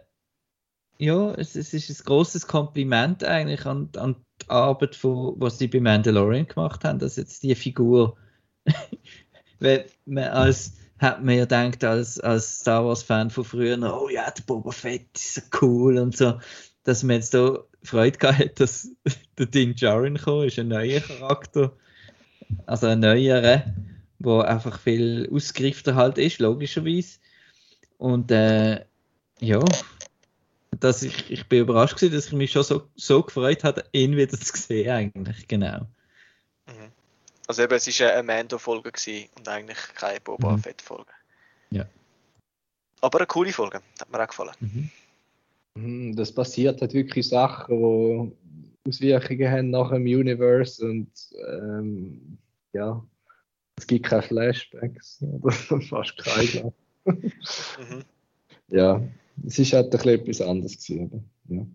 ja, es, es ist ein großes Kompliment eigentlich an, an die Arbeit, von, was sie bei Mandalorian gemacht haben, dass jetzt die Figur, weil man als hat man ja gedacht, als, als Star Wars-Fan von früher, oh ja, der Boba Fett ist so cool und so, dass man jetzt da Freude gehabt hat, dass der Din Djarin gekommen ist, ein neuer Charakter, also ein neuerer, wo einfach viel ausgereifter halt ist, logischerweise. Und äh, ja, dass ich, ich bin überrascht gewesen, dass ich mich schon so, so gefreut habe, ihn wieder zu sehen eigentlich, genau. Mhm. Also eben, es war eine Mando-Folge gewesen und eigentlich keine Boba Mhm. Fett-Folge. Ja. Aber eine coole Folge, hat mir auch gefallen. Mhm. Mhm, Das passiert halt wirklich Sachen, die Auswirkungen haben nach dem Universe und ähm, ja, es gibt keine Flashbacks oder fast keine. Mhm. Ja, es ist halt ein bisschen etwas anderes gewesen. Ja.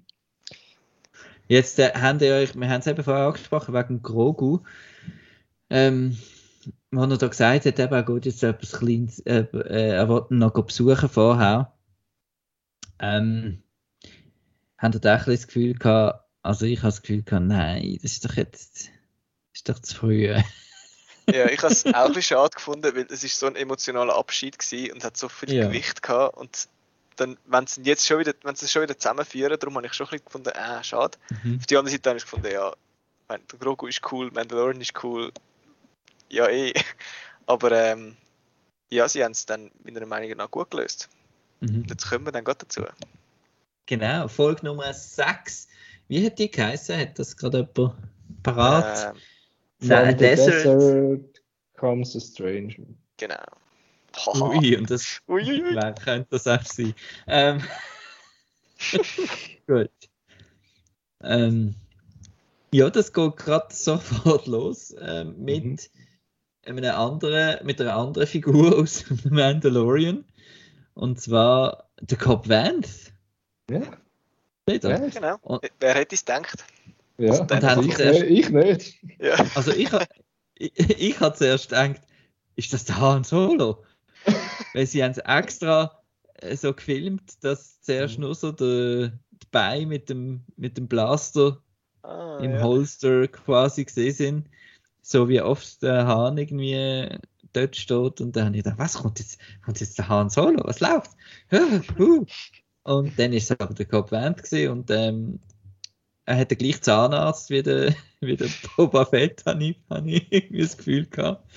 Jetzt äh, haben ihr euch, wir haben es eben vorher angesprochen, wegen Grogu. Ähm, wenn er da gesagt hat, eben, er geht jetzt etwas Kleines, äh, äh, er wollte noch besuchen vorher. Ähm, haben ihr da auch ein bisschen das Gefühl gehabt, also ich habe das Gefühl gehabt, nein, das ist doch jetzt, das ist doch zu früh. Ja, ich habe es auch ein bisschen schade gefunden, weil es ist so ein emotionaler Abschied gewesen und hat so viel Ja. Gewicht gehabt und dann, wenn sie jetzt schon wieder, wenn sie es schon wieder zusammenführen, darum habe ich schon ein bisschen gefunden, äh, schade. Mhm. Auf die andere Seite habe ich gefunden, ja, ich meine, der Grogu ist cool, Mandalorian ist cool, ja eh, aber ähm, ja, sie haben es dann meiner Meinung nach gut gelöst. Mhm. Jetzt kommen wir dann gerade dazu. Genau, Folge Nummer 6. Wie hat die geheißen? Hat das gerade jemand parat? Ähm, Nein, From the Desert. desert comes a stranger. genau. Ui, und das Uiuiui. Wer könnte das auch sein? Ähm, gut. Ähm, ja, das geht gerade sofort los ähm, mit Mhm. einer anderen, mit einer anderen Figur aus Mandalorian. Und zwar der Cobb Vanth. Ja? Ja. Genau. Und- Wer hätte es gedacht? Ja. Und dann haben ich, sie erst- nicht, ich nicht. Ja. Also ich, ich, ich habe zuerst gedacht, ist das der Han Solo? Weil sie haben es extra äh, so gefilmt, dass zuerst nur so der, die Beine mit dem, mit dem Blaster Ah, im ja. Holster quasi gesehen sind. So wie oft der Hahn irgendwie dort steht. Und dann habe ich gedacht, was kommt jetzt? Kommt jetzt der Han Solo? Was läuft? Und dann ist es aber der Vanth gewesen und ähm, er hatte gleich Zahnarzt wie der, wie der Boba Fett, habe ich, habe ich irgendwie das Gefühl gehabt.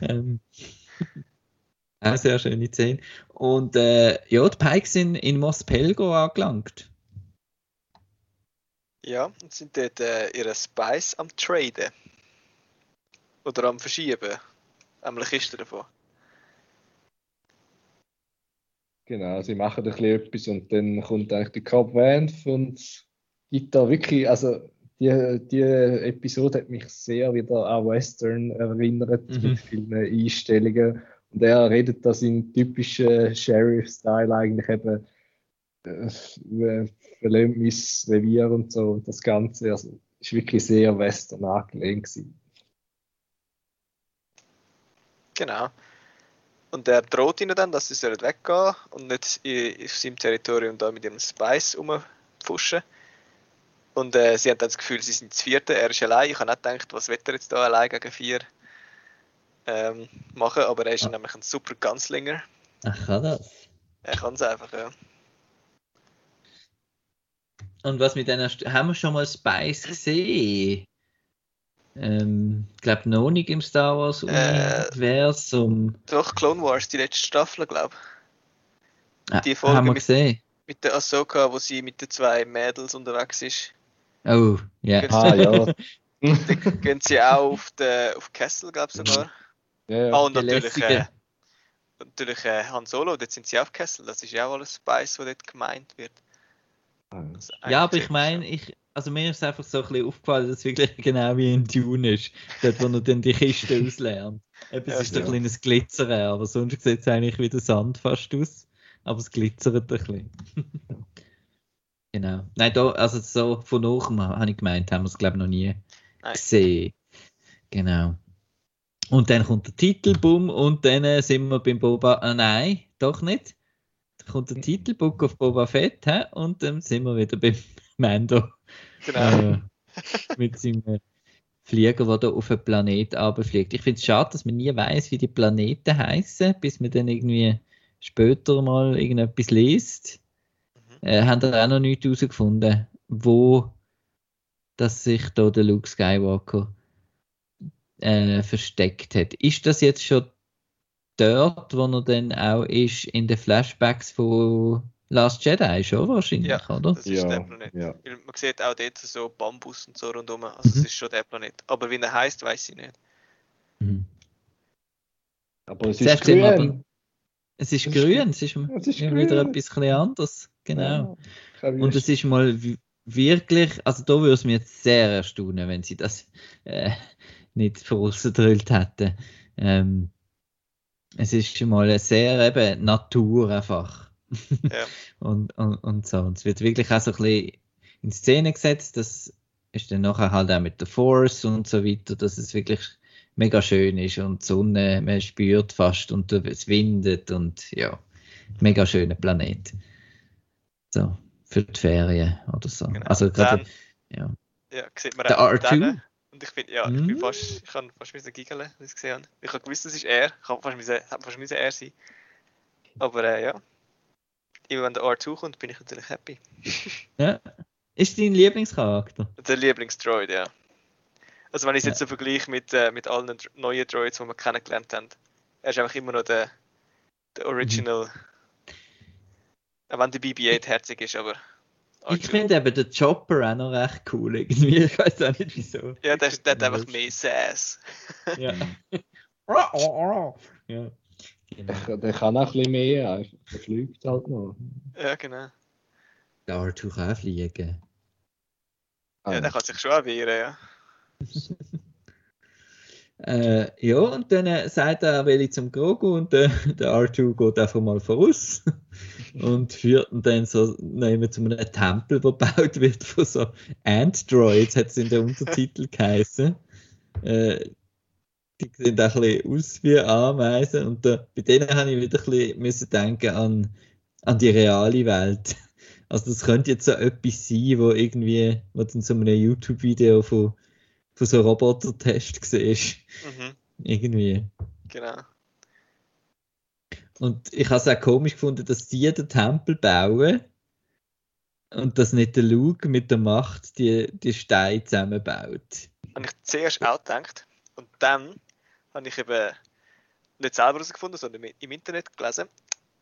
Ähm, auch sehr schöne Szene. Und äh, ja, die Pikes sind in Mos Pelgo angelangt. Ja, und sind dort äh, ihre Spice am Traden. Oder am Verschieben. Eine Kiste davon. Genau, sie machen ein bisschen etwas und dann kommt eigentlich der Cobb Vanth und gibt da wirklich, also die, die Episode hat mich sehr wieder an Western erinnert, Mhm. mit vielen Einstellungen. Und er redet da seinen typischen Sheriff-Style eigentlich eben, äh, mein Revier und so und das Ganze. Also ist wirklich sehr Western angelehnt gewesen. Genau. Und er droht ihnen dann, dass sie sollen weggehen und nicht in, auf seinem Territorium da mit ihrem Spice rumpfuschen. Und äh, sie haben dann das Gefühl, sie sind das vierte, er ist allein. Ich habe nicht gedacht, was wird er jetzt da allein gegen vier ähm, machen, aber er ist Ah. nämlich ein super Gunslinger. Ach, kann das? Er kann es einfach, ja. Und was mit einer, St haben wir schon mal Spice gesehen? Ähm, ich glaube noch nicht im Star Wars Äh. Universum. Doch, Clone Wars, die letzte Staffel, glaube Ah, die Folge haben wir mit- gesehen? Mit der Ahsoka, wo sie mit den zwei Mädels unterwegs ist. Oh, ja. Genau. Ah ja. Dann gehen sie auch auf den auf Kessel, glaube ich sogar. ja, Ah, ja. und Die natürlich, äh, natürlich äh, Han Solo, dort sind sie auf Kessel. Das ist ja auch alles Spice, was dort gemeint wird. Also Ja, aber ich meine, ich, also mir ist einfach so ein bisschen aufgefallen, dass es wirklich genau wie in Dune ist. Dort, wo er dann die Kiste auslernt. Eben, Ja, es ist so ein kleines Glitzern, aber sonst sieht es eigentlich wie der Sand fast aus. Aber es glitzert ein bisschen. Genau. Nein, da, also so von oben habe ich gemeint, haben wir es glaube ich noch nie Nein. gesehen. Genau. Und dann kommt der Titelboom und dann äh, sind wir beim Boba. Ah, nein, doch nicht. Dann kommt der Titel Book of Boba Fett hä? und dann sind wir wieder beim Mando. Genau. Äh, mit seinem Flieger, der da auf einen Planet abfliegt. Ich finde es schade, dass man nie weiß, wie die Planeten heißen, bis man dann irgendwie später mal irgendetwas liest. Mhm. Äh, haben da auch noch nichts herausgefunden, wo dass sich da der Luke Skywalker äh, versteckt hat. Ist das jetzt schon dort, wo er dann auch ist in den Flashbacks von Last Jedi schon wahrscheinlich, Ja, oder? Das ist Ja, der Planet. ja. Man sieht auch dort so Bambus und so rundherum. Also Mhm. es ist schon der Planet. Aber wie er heißt, weiß ich nicht. Mhm. Aber es ist grün. aber- Es ist grün, es ist, Es wieder etwas anderes. Genau. Ja, Und es ist mal wirklich, also da würde es mich jetzt sehr erstaunen, wenn sie das äh, nicht vorausgedrüllt hätten. Ähm, es ist schon mal sehr eben Natur einfach. Ja. und, und, und so. Und es wird wirklich auch so ein bisschen in Szene gesetzt. Das ist dann nachher halt auch mit der Force und so weiter, dass es wirklich mega schön ist und die Sonne, man spürt fast und es windet und ja, mega schöner Planet. So, für die Ferien oder so. Genau. Also gerade, ja. Ja, sieht man Der auch R2? dann. Und ich bin, ja, ich bin Mm. fast, ich kann fast müssen giggeln, als ich es gesehen habe. Ich habe gewusst, das ist er. Ich habe fast müssen, hab fast müssen er sein. Aber äh, ja. Immer wenn der R2 kommt, bin ich natürlich happy. ja. Ist dein Lieblingscharakter? Der Lieblingsdroid, ja. Also wenn ich es Ja. jetzt so vergleiche mit, äh, mit allen neuen Droids, die wir kennengelernt haben, er ist einfach immer noch der, der Original. Auch wenn der BB-8 herzig ist, aber. Ich R2 finde eben den Chopper auch noch recht cool irgendwie. Ich weiß auch nicht wieso. Ja, der, der hat einfach mehr Sass. Ja. ja. Genau. Der, der kann auch ein bisschen mehr. Der fliegt halt noch. Ja, genau. Der R2 kann auch fliegen. Ja, der kann sich schon wehren, ja. Äh, ja, und dann äh, sagt er, er will zum Grogu und äh, der R2 geht einfach mal voraus und führt ihn dann so nehmen zu einem Tempel, der gebaut wird von so Androids, hat es in der Untertitel geheißen. Äh, die sehen auch ein bisschen aus wie Ameisen und da, bei denen habe ich wieder ein bisschen müssen denken an, an die reale Welt. Also das könnte jetzt so etwas sein, wo irgendwie, was in so einem YouTube-Video von, von so Roboter-Test siehst. Mhm, Irgendwie. genau. Und ich habe es auch komisch gefunden, dass die den Tempel bauen und dass nicht der Luke mit der Macht die, die Steine zusammenbaut. Habe ich zuerst auch gedacht. Und dann habe ich eben nicht selber herausgefunden, sondern im- im Internet gelesen.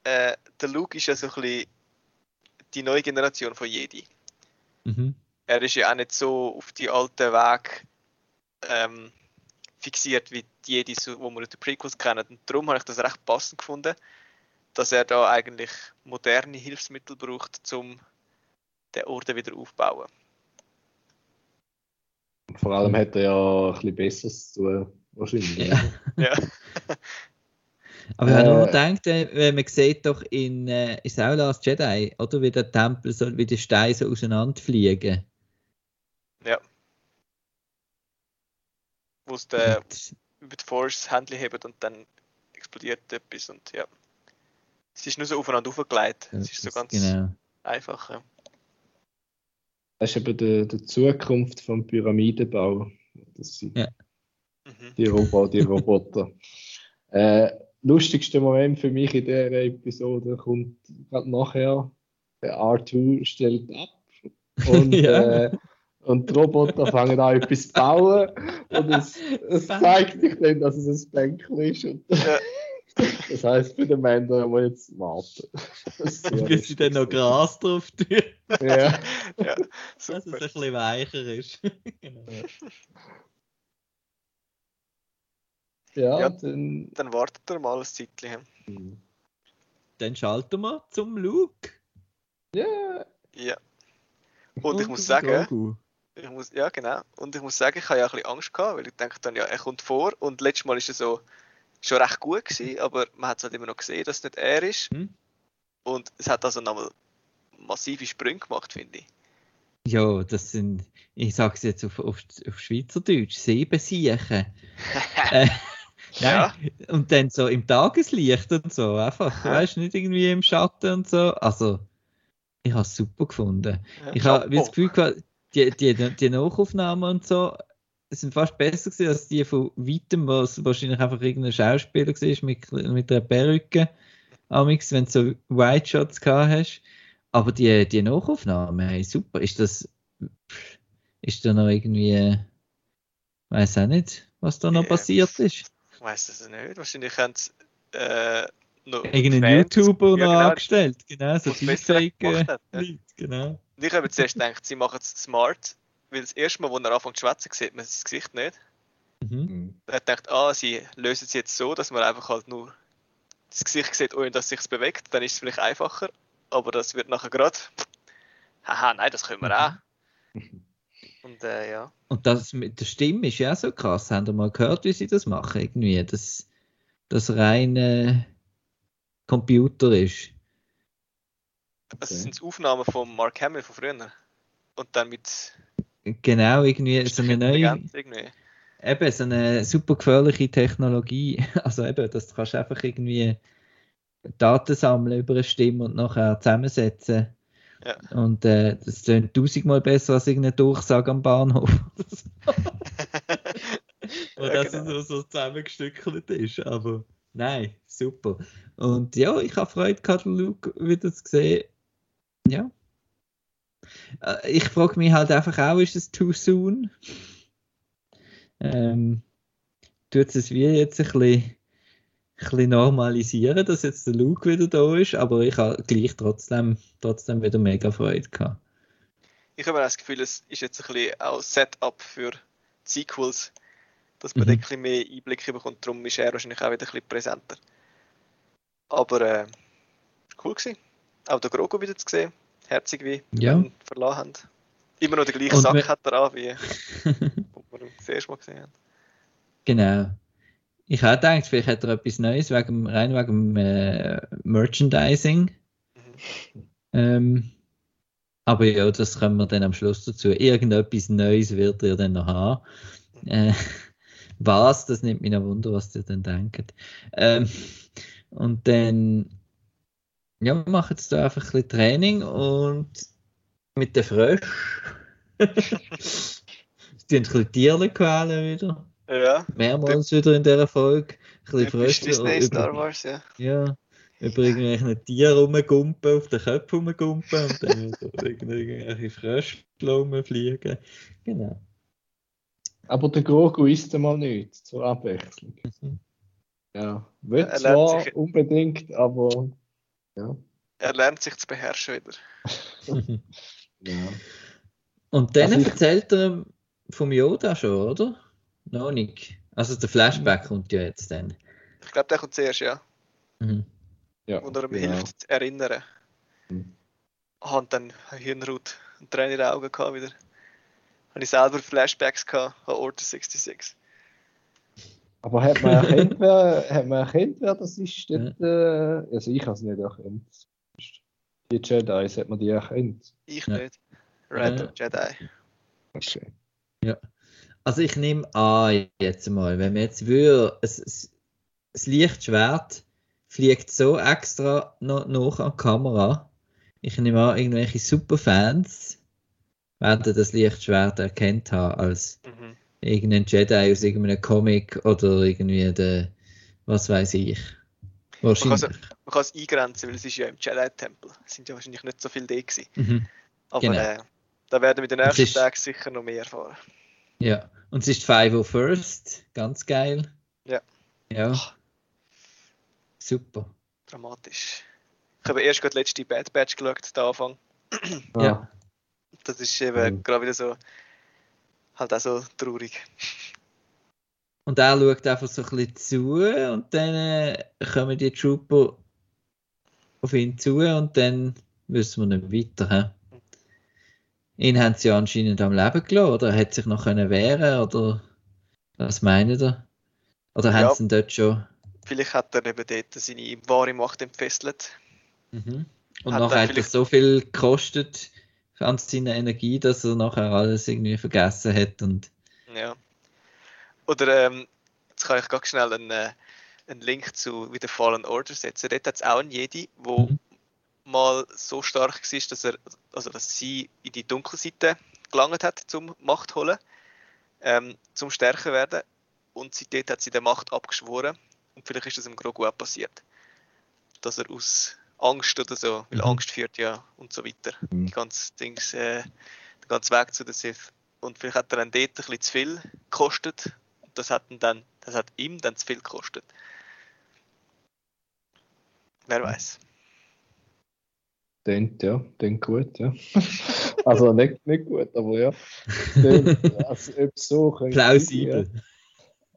Äh, der Luke ist ja so ein bisschen die neue Generation von Jedi. Mhm. Er ist ja auch nicht so auf die alten Weg ähm, fixiert wie die Jedis, so- wo wir in den Prequels kennen. Und darum habe ich das recht passend gefunden, dass er da eigentlich moderne Hilfsmittel braucht, um den Orden wieder aufzubauen. Vor allem hat er ja ein bisschen Besseres zu tun, wahrscheinlich. Ja. Ja. Aber ich habe nur Äh. gedacht, äh, man sieht doch in äh, ist auch Last Jedi, oder wie der Tempel so, wie die Steine so auseinanderfliegen. Wo es der über die Force Händchen hebt und dann explodiert etwas und ja. Es ist nur so aufeinander aufgelegt. Es ist so ganz Genau. einfach. Ja. Das ist eben die, die Zukunft vom Pyramidenbau. Das sind Ja. Mhm. die, Robo die Roboter. äh, lustigster Moment für mich in dieser Episode kommt gerade nachher. Der R2 stellt ab und, Ja. äh, und die Roboter fangen an, etwas zu bauen. Und es, es zeigt sich dann, dass es ein Bänkchen ist. Und das heisst, für den Männer muss jetzt warten. Sehr Bis sie dann noch. Gras drauf tun, Ja. ja, dass es ein bisschen weicher ist. genau. Ja, Ja. dann. Dann wartet er mal ein Zeitchen. Dann schalten wir zum Luke. Ja, Ja. Und ich muss sagen. Ich muss, ja genau. Und ich muss sagen, ich habe ja ein bisschen Angst gehabt, weil ich dachte dann, ja, er kommt vor. Und letztes Mal ist er so schon recht gut gewesen, aber man hat es halt immer noch gesehen, dass es nicht er ist. Hm. Und es hat also nochmal massive Sprünge gemacht, finde ich. Ja, das sind, ich sag's jetzt auf, auf, auf Schweizerdeutsch, sieben Siechen. äh, Ja. Und dann so im Tageslicht und so, einfach, weißt du, nicht irgendwie im Schatten und so. Also, ich habe es super gefunden. Ja, Ich habe das Gefühl gehabt, die, die, die Nachaufnahmen und so sind fast besser gewesen als die von weitem, was wahrscheinlich einfach irgendein Schauspieler war mit, mit einer Perücke. Amix, wenn du so White Shots gehabt hast. Aber die, die Nachaufnahmen, hey, super. Ist das, ist da noch irgendwie, weiß auch nicht, was da noch passiert ist. Ich weiß das nicht. Wahrscheinlich haben sie äh, noch Irgendeinen YouTuber noch genau, angestellt, genau, so wo's besser Deepfake gemacht hat, ja. Leute, genau. Und ich habe zuerst gedacht, sie machen es smart, weil das erste Mal, wo er anfängt zu schwätzen, sieht man das Gesicht nicht. Mhm. Mhm. Er hat gedacht, ah, sie lösen es jetzt so, dass man einfach halt nur das Gesicht sieht, ohne dass es sich bewegt. Dann ist es vielleicht einfacher. Aber das wird nachher gerade. Haha, nein, das können wir auch. Und äh, ja. Und das mit der Stimme ist ja auch so krass. Habt ihr mal gehört, wie sie das machen? Irgendwie, dass das rein äh, Computer ist. Das Okay. sind Aufnahmen von Mark Hamill von früher. Und dann mit Genau, irgendwie so eine neue, irgendwie. eben so eine super gefährliche Technologie. Also eben, dass du kannst einfach irgendwie Daten sammeln über eine Stimme und nachher zusammensetzen. Ja. Und äh, das klingt tausendmal besser als irgendeine Durchsage am Bahnhof. Wo Ja, das genau. so, so zusammengestückelt ist. Aber nein, super. Und ja, ich habe Freude gehabt, Luke wieder zu sehen. Ja. Äh, Ich frage mich halt einfach auch, ist es too soon? Ähm, tut es wie jetzt ein bisschen, ein bisschen normalisieren, dass jetzt der Luke wieder da ist, aber ich habe gleich trotzdem, trotzdem wieder mega Freude gehabt. Ich habe das Gefühl, es ist jetzt ein bisschen auch Setup für Sequels, dass man Mhm. ein bisschen mehr Einblicke bekommt. Darum ist er wahrscheinlich auch wieder ein bisschen präsenter. Aber äh, cool gewesen. Auch der Grogu wieder zu sehen. Herzig wie Ja. ihn verloren haben. Immer noch den gleichen Und Sack hat er an, wie wir ihn das erste Mal gesehen haben. Genau. Ich habe gedacht, vielleicht hat er etwas Neues wegen, rein wegen äh, Merchandising. Mhm. Ähm, aber ja, das kommen wir dann am Schluss dazu. Irgendetwas Neues wird er dann noch haben. Äh, was, das nimmt mich noch Wunder, was ihr dann denkt. Ähm, und dann ja, wir machen jetzt da einfach ein bisschen Training und mit den Frösch. Die ein bisschen Tiere quälen wieder. Ja. Mehrmals wieder in dieser Folge. Ein bisschen Frösche Disney Star über, Wars, ja. ja, über irgendwelche Tiere rumgumpen, auf den Köpfen rumgumpen und dann wieder irgendwelche Frösche rumfliegen. Genau. Aber der Grogu isst einmal nicht, zur Abwechslung. Mhm. Ja, will Er zwar sich- unbedingt, aber ja. Er lernt sich zu beherrschen wieder. ja. Und dann Also ich- erzählt er vom Yoda schon, oder? Noch nicht. Also der Flashback kommt ja jetzt dann. Ich glaube, der kommt zuerst, ja. Mhm. ja Wo er ihm genau. hilft zu erinnern. Mhm. Und dann Hirnhaut und Tränen in den Augen gehabt wieder. Habe ich selber Flashbacks gehabt an Order 66. Aber hat man erkannt, wer, hat man erkannt, wer das ist? Dort, äh, also ich habe es nicht erkannt. Die Jedis, hat man die erkannt? Ich Ja. nicht. Random Ja. Jedi. Okay. Also ich nehme an jetzt mal, wenn man jetzt würde, es, es, das Lichtschwert fliegt so extra noch, noch an die Kamera. Ich nehme an, irgendwelche Superfans werden das Lichtschwert erkannt haben als Mhm. Irgendein Jedi aus irgendeinem Comic oder irgendwie der, was weiß ich. Wahrscheinlich. Man kann es eingrenzen, weil es ist ja im Jedi-Tempel. Es sind ja wahrscheinlich nicht so viele da gewesen. Mhm. Aber Genau. äh, da werden wir den Es nächsten ist- Tagen sicher noch mehr erfahren. Ja, und es ist 501st, ganz geil. Ja. Ja. Super. Dramatisch. Ich habe erst gerade letzte Bad Batch geschaut, den Anfang. Ja. Das ist eben Mhm. gerade wieder so, halt auch so traurig. Und er schaut einfach so ein bisschen zu und dann äh, kommen die Trooper auf ihn zu und dann wissen wir nicht weiter. He? Ihn haben sie anscheinend am Leben gelassen oder er hat sich noch können wehren oder was meint ihr? Oder Ja. haben sie ihn dort schon? Vielleicht hat er eben dort seine wahre Macht entfesselt. Mhm. Und Hat nachher er hat er vielleicht- so viel gekostet an seiner Energie, dass er nachher alles irgendwie vergessen hat und Ja. Oder ähm, jetzt kann ich ganz schnell einen, äh, einen Link zu wieder Fallen Order setzen. Dort hat es auch einen Jedi, wo Mhm. mal so stark war, dass er, also dass sie in die dunkle Seite gelangt hat, zum Macht holen, ähm, zum stärker werden. Und seitdem hat sie der Macht abgeschworen. Und vielleicht ist das im Grogu auch passiert. Dass er aus Angst oder so, weil Mhm. Angst führt ja und so weiter. Mhm. Die ganze Dings, äh, der ganze Weg zu den Sith. Und vielleicht hat er dann dort ein bisschen zu viel gekostet. Und das hat, ihn dann, das hat ihm dann zu viel gekostet. Wer weiß. Denkt, ja, denkt gut, ja. also nicht, nicht gut, aber ja. Denkt, also, so plausibel. Ja.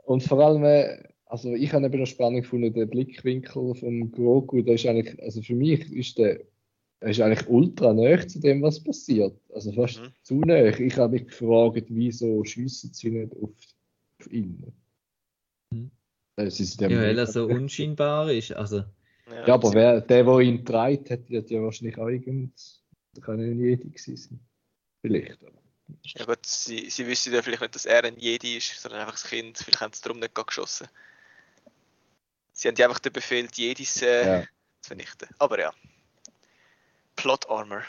Und vor allem, äh, also ich habe eben noch spannend gefunden, den Blickwinkel vom Grogu, der ist eigentlich, also für mich ist der, er ist eigentlich ultra nah zu dem, was passiert. Also fast Mhm. zu nah. Ich habe mich gefragt, wieso schiessen sie nicht auf, auf ihn? Mhm. Sie sind Ja, weil er so unscheinbar ist. Also, Ja, aber wer, der, der ihn treibt, hat ja wahrscheinlich auch irgend, da kann ja nicht jeder gewesen sein. Vielleicht. Aber. Ja gut, sie, sie wissen ja vielleicht nicht, dass er ein Jedi ist, sondern einfach das Kind. Vielleicht haben sie darum nicht geschossen. Sie haben ja einfach den Befehl, die Jedis äh, Ja. zu vernichten. Aber ja. Plot Armor.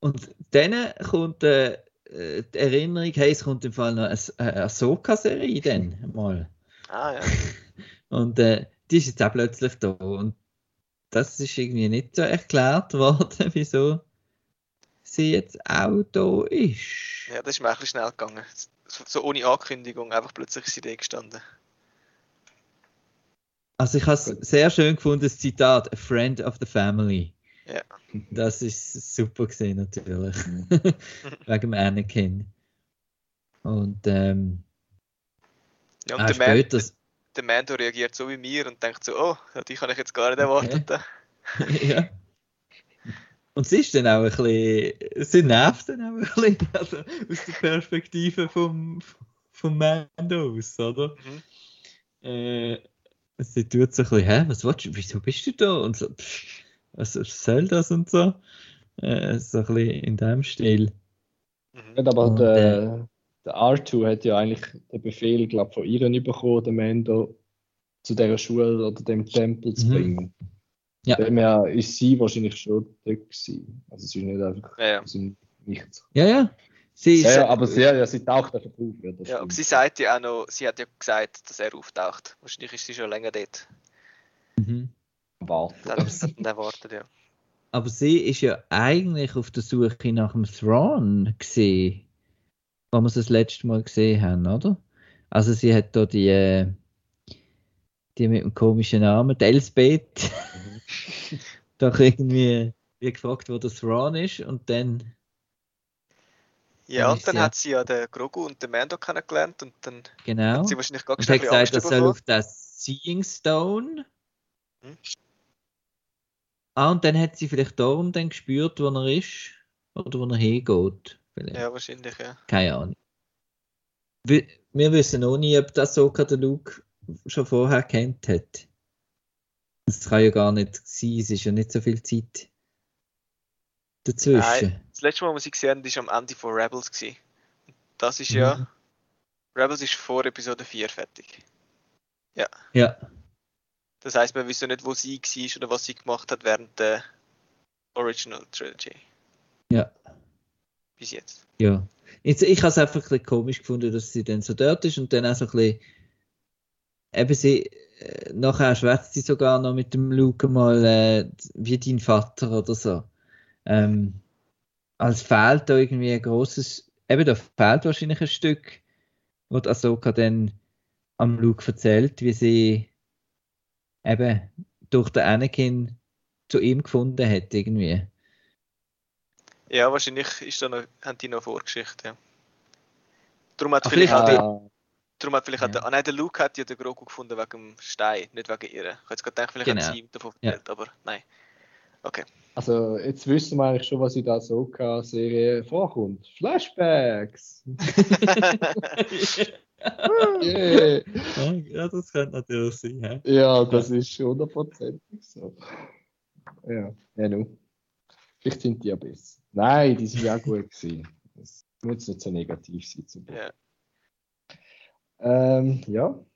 und dann kommt äh, äh, die Erinnerung, hey, es kommt im Fall noch eine, eine Ahsoka-Serie dann mal. Ah ja. Und äh, die ist jetzt auch plötzlich da. Und das ist irgendwie nicht so erklärt worden, wieso sie jetzt auch da ist. Ja, das ist mir ein bisschen schnell gegangen. So, so ohne Ankündigung, einfach plötzlich ist sie da gestanden. Also ich habe es sehr schön gefunden, das Zitat, a friend of the family. Ja. Das ist super gesehen natürlich. Wegen dem Anakin. Und ähm, Ja, und auch der, Man, später, der, der Mando reagiert so wie mir und denkt so, oh, die kann ich jetzt gar nicht erwartet. haben. ja. Und sie ist dann auch ein bisschen, sie nervt dann auch ein bisschen, also aus der Perspektive vom, vom Mando aus, oder? Mhm. Äh, sie tut so ein bisschen, hä, was willst du, wieso bist du da? Und so, pff, was soll das und so? Äh, so ein bisschen in dem Stil. Mhm. Aber Und, der, der R2 hat ja eigentlich den Befehl, glaube von ihr bekommen, den Mando zu dieser Schule oder dem Tempel zu Mhm. bringen. Ja. Dem her ist sie wahrscheinlich schon dort gewesen. Also sie ist nicht einfach Ja, ja. Nichts. Ja, ja. Sie ist, Ja, ja, aber sie, ja, sie taucht einfach auf. Ja, Ja, aber sie sagt ja auch noch, sie hat ja gesagt, dass er auftaucht. Wahrscheinlich ist sie schon länger dort. Mhm. Warten. Erwartet, ja. Aber sie ist ja eigentlich auf der Suche nach dem Thrawn gesehen, wo wir sie das letzte Mal gesehen haben, oder? Also sie hat da die, äh, die mit dem komischen Namen, die Elsbeth, doch irgendwie wie gefragt, wo der Thrawn ist und dann, Ja, Dann und dann sie- hat sie ja den Grogu und den Mando kennengelernt und dann genau, hat sie wahrscheinlich gar bisschen gesagt, das Angst soll bekommen. auf das Seeing Stone. Hm. Ah, und dann hat sie vielleicht darum dann gespürt, wo er ist oder wo er hingeht. Vielleicht. Ja, wahrscheinlich, ja. Keine Ahnung. Wir, wir wissen auch nie, ob das Soka der Luke schon vorher kennt hat. Das kann ja gar nicht sein, es ist ja nicht so viel Zeit dazwischen. Nein, das letzte Mal, was ich gesehen habe, war am Ende von Rebels. Gewesen. Das ist ja. Mhm. Rebels ist vor Episode 4 fertig. Ja, Das heisst, wir wissen nicht, wo sie war oder was sie gemacht hat während der Original Trilogy. Ja. Bis jetzt. ja. Jetzt, ich habe es einfach ein bisschen komisch gefunden, dass sie dann so dort ist und dann auch so ein bisschen. Eben sie. äh, Nachher schwätzt sie sogar noch mit dem Luke mal äh, wie dein Vater oder so. Ähm, als fehlt da irgendwie ein großes, eben da fehlt wahrscheinlich ein Stück, wo die Ahsoka dann am Luke erzählt, wie sie eben durch den Anakin zu ihm gefunden hat irgendwie. Ja, wahrscheinlich ist da noch, haben die noch Vorgeschichte. Ja. Darum hat Ah, vielleicht, auch der, darum hat vielleicht Ja. der, ah nein, der Luke hat ja den Grogu gefunden wegen dem Stein, nicht wegen ihr. Ich jetzt gerade gedacht, vielleicht Genau. hat sie ihm davon Ja. erzählt, aber nein. Okay. Also, jetzt wissen wir eigentlich schon, was in der Soka-Serie vorkommt. Flashbacks! Yeah. ja, das könnte natürlich sein. hä? Ja, das ist hundertprozentig so. Ja, ja, nu. Vielleicht sind die ja besser. Nein, die sind ja auch gut gewesen. Das muss nicht so negativ sein. Zum Glück. Ja. Ähm, ja. Und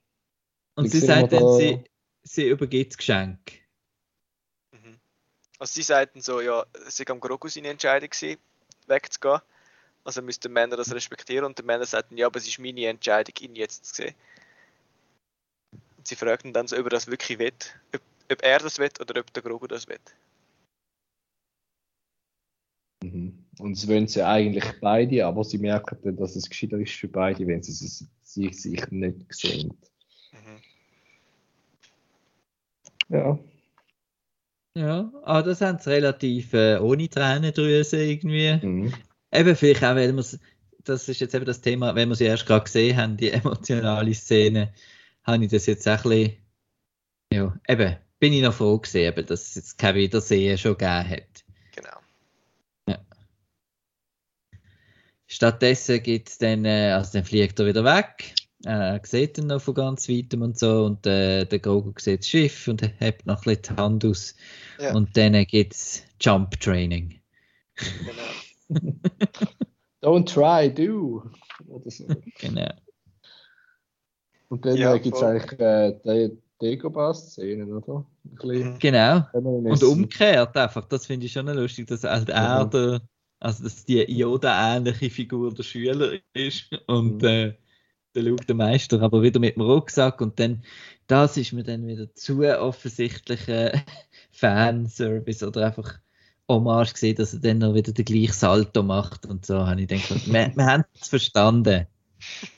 Dann sie sagt dann, da- sie, sie übergibt das Geschenk. Also sie sagten so, ja, es sei am Grogu seine Entscheidung gewesen, wegzugehen. Also müsste der Männer das respektieren und der Männer sagten, ja, aber es ist meine Entscheidung, ihn jetzt zu sehen. Und sie fragten dann so, ob er das wirklich will, ob, ob er das will oder ob der Grogu das will. Mhm. Und es wollen sie eigentlich beide, aber sie merken dann, dass es gescheiter ist für beide, wenn sie sich, sich nicht sehen. Mhm. Ja. Ja, aber das haben sie relativ äh, ohne Tränendrüse irgendwie. Mhm. Eben vielleicht auch, weil wir das ist jetzt eben das Thema, wenn wir sie erst gerade gesehen haben, die emotionale Szene, habe ich das jetzt auch ein bisschen, ja, eben, bin ich noch froh gewesen, eben, dass es jetzt kein Wiedersehen schon gegeben hat. Genau. Stattdessen gibt's dann, äh, also dann fliegt er wieder weg. Äh, er sieht ihn noch von ganz weitem und so und äh, der Grogu sieht das Schiff und hebt noch ein bisschen die Hand aus. Ja. Und dann äh, gibt's Jump Training. genau. Don't try, do. Oder so. Genau. Und dann Ja, gibt es eigentlich äh, die Dagobah-Szenen, oder? Mhm. Genau. Und umgekehrt einfach, das finde ich schon lustig, dass halt er der, also dass die Yoda-ähnliche Figur der Schüler ist und Mhm. äh, der Luke der Meister, aber wieder mit dem Rucksack und dann, das ist mir dann wieder zu offensichtlicher Fanservice oder einfach Hommage gesehen, dass er dann noch wieder den gleichen Salto macht und so, habe ich gedacht, wir, wir haben es verstanden.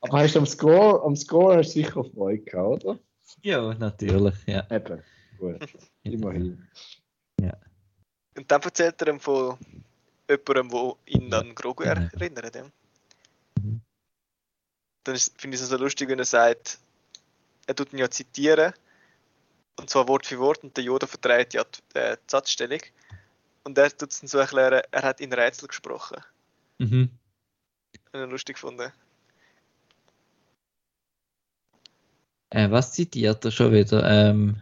Aber hast du am Score, am Score hast du sicher Freude gehabt, oder? Ja, natürlich, ja. Eben. Gut. Immerhin. Und dann erzählt er ihm von jemandem, der ihn an Grogu Genau. erinnert. Ja dann finde ich es so lustig, wenn er sagt, er tut ihn ja zitieren, und zwar Wort für Wort, und der Yoda vertreibt ja äh, die, äh, Satzstellung. Und er tut es dann so erklären, er hat in Rätsel gesprochen. Mhm. Habe ich lustig gefunden. Äh, was zitiert er schon wieder? Ähm...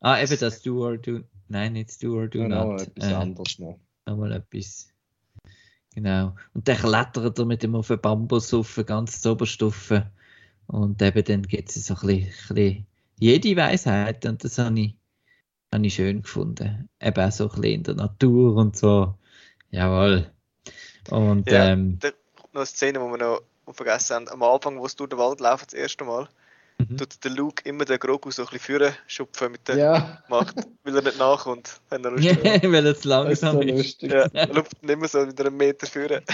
Ah, eben das Do or Do. Nein, nicht Do or Do genau, Not. Etwas äh, anderes noch. Nochmal etwas. Genau. Und dann klettert er mit dem auf den Bambus auf, ganz zur Oberstufe. Und eben dann gibt es so ein bisschen, ein bisschen jede Weisheit und das habe ich, habe ich schön gefunden. Eben auch so ein bisschen in der Natur und so. Jawohl. Und Ja. ähm, Da kommt noch eine Szene, die wir noch vergessen haben. Am Anfang, wo sie durch den Wald laufen, das erste Mal, Mhm. tut der Luke immer den Grogu so ein bisschen führen schupfen mit der Ja, Macht, weil er nicht nachkommt. Wenn er Lust ja, hat. weil es das ist so langsam ist. Ja, er läuft nicht mehr so wieder einen Meter führen.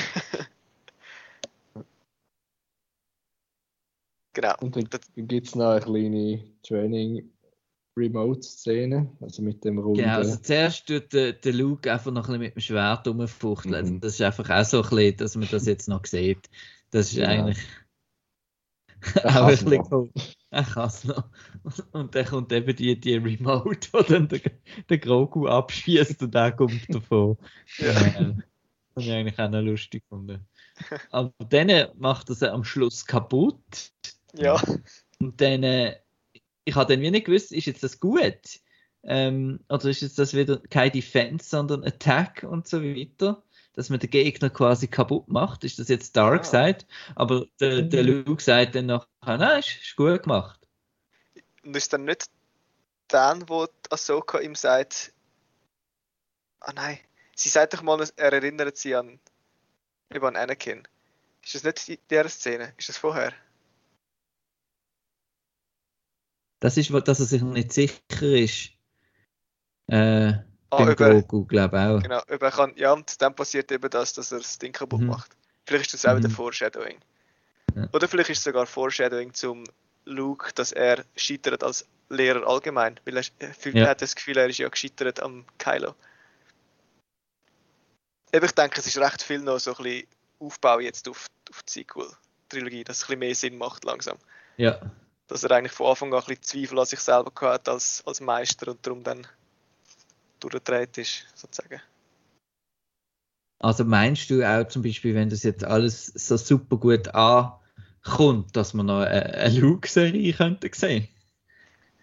genau. Und dann gibt es noch eine kleine Training-Remote-Szene, also mit dem runden. Genau, also zuerst tut der, der Luke einfach noch ein bisschen mit dem Schwert rumfuchteln. Mhm. Das ist einfach auch so ein bisschen, dass man das jetzt noch sieht. Das ist Ja. eigentlich Er auch ein bisschen cool. Er kann es noch. Und dann kommt eben die, die Remote, wo dann der, der Grogu abschießt und der kommt davon. Ja. Äh, Das habe ich eigentlich auch noch lustig gefunden. Aber dann macht er sie am Schluss kaputt. Ja, Und dann, äh, ich habe dann wie nicht gewusst, ist jetzt das gut? Ähm, oder ist jetzt das wieder kein Defense, sondern Attack und so weiter? Dass man den Gegner quasi kaputt macht. Ist das jetzt Dark Ah. Side? Aber der, der Luke sagt dann noch, nein, ist, ist gut gemacht. und ist dann nicht dann, wo Ahsoka ihm sagt, ah nein, sie sagt doch mal, er erinnert sie an, eben an Anakin. Ist das nicht in dieser Szene? Ist das vorher? Das ist, dass er sich nicht sicher ist. Äh, Ah, über, Grogu, glaube ich auch. genau, über kann, ja, und dann passiert eben das, dass er das Ding kaputt Mhm. macht. Vielleicht ist das auch wieder Mhm. Foreshadowing. Ja. Oder vielleicht ist es sogar Foreshadowing zum Luke, dass er scheitert als Lehrer allgemein, weil er, Ja. hat das Gefühl, er ist ja gescheitert am Kylo. Eben, ich denke, es ist recht viel noch so ein bisschen Aufbau jetzt auf, auf die Sequel-Trilogie, dass es ein bisschen mehr Sinn macht langsam. Ja. Dass er eigentlich von Anfang an ein bisschen Zweifel an sich selber gehabt hat als, als Meister und darum dann durchgedreht ist, sozusagen. Also meinst du auch zum Beispiel, wenn das jetzt alles so super gut ankommt, dass man noch eine, eine Luke-Serie könnte sehen?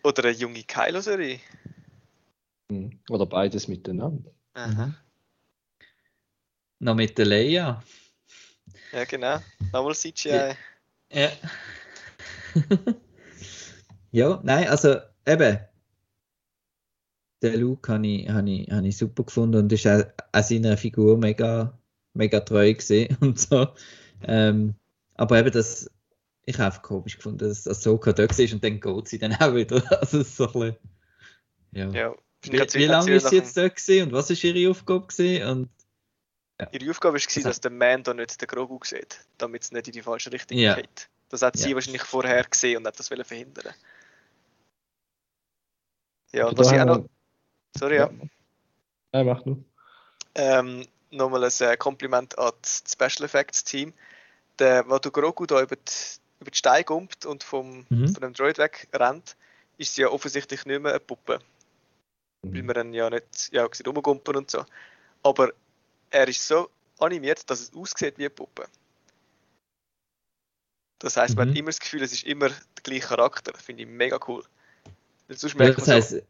Oder eine junge Kylo-Serie. Mhm. Oder beides miteinander. Aha. Noch mit der Leia? Ja, genau. Nochmal CGI. Ja. ja, nein, also eben. Der Luke habe ich, habe ich, habe ich super gefunden und ist auch, auch seiner Figur mega, mega treu gesehen und so. Ähm, aber eben das, ich habe komisch gefunden, dass Ahsoka da war und dann geht sie dann auch wieder. Also so ein bisschen, ja. Ja. Wie, wie lange ist sie jetzt da gewesen und was ist ihre Aufgabe gewesen? Und Ihre Aufgabe war, Das dass der Mando nicht den Grogu sieht, damit es nicht in die falsche Richtung Ja. geht. Das hat sie Ja. wahrscheinlich vorher gesehen und hat das verhindern. Ja, und was ich auch noch, sorry, ja, Ja, mach nur. ähm, nochmal ein äh, Kompliment an das Special Effects Team. Der, wo der Grogu da über die, über die Steine kommt und vom, Mhm. von dem Droid wegrennt, ist sie ja offensichtlich nicht mehr eine Puppe. weil Mhm. man dann ja nicht ja, rumgumpen und so. Aber er ist so animiert, dass es aussieht wie eine Puppe. Das heißt, man Mhm. hat immer das Gefühl, es ist immer der gleiche Charakter. Finde ich mega cool. Weil sonst merkt das man heißt, so,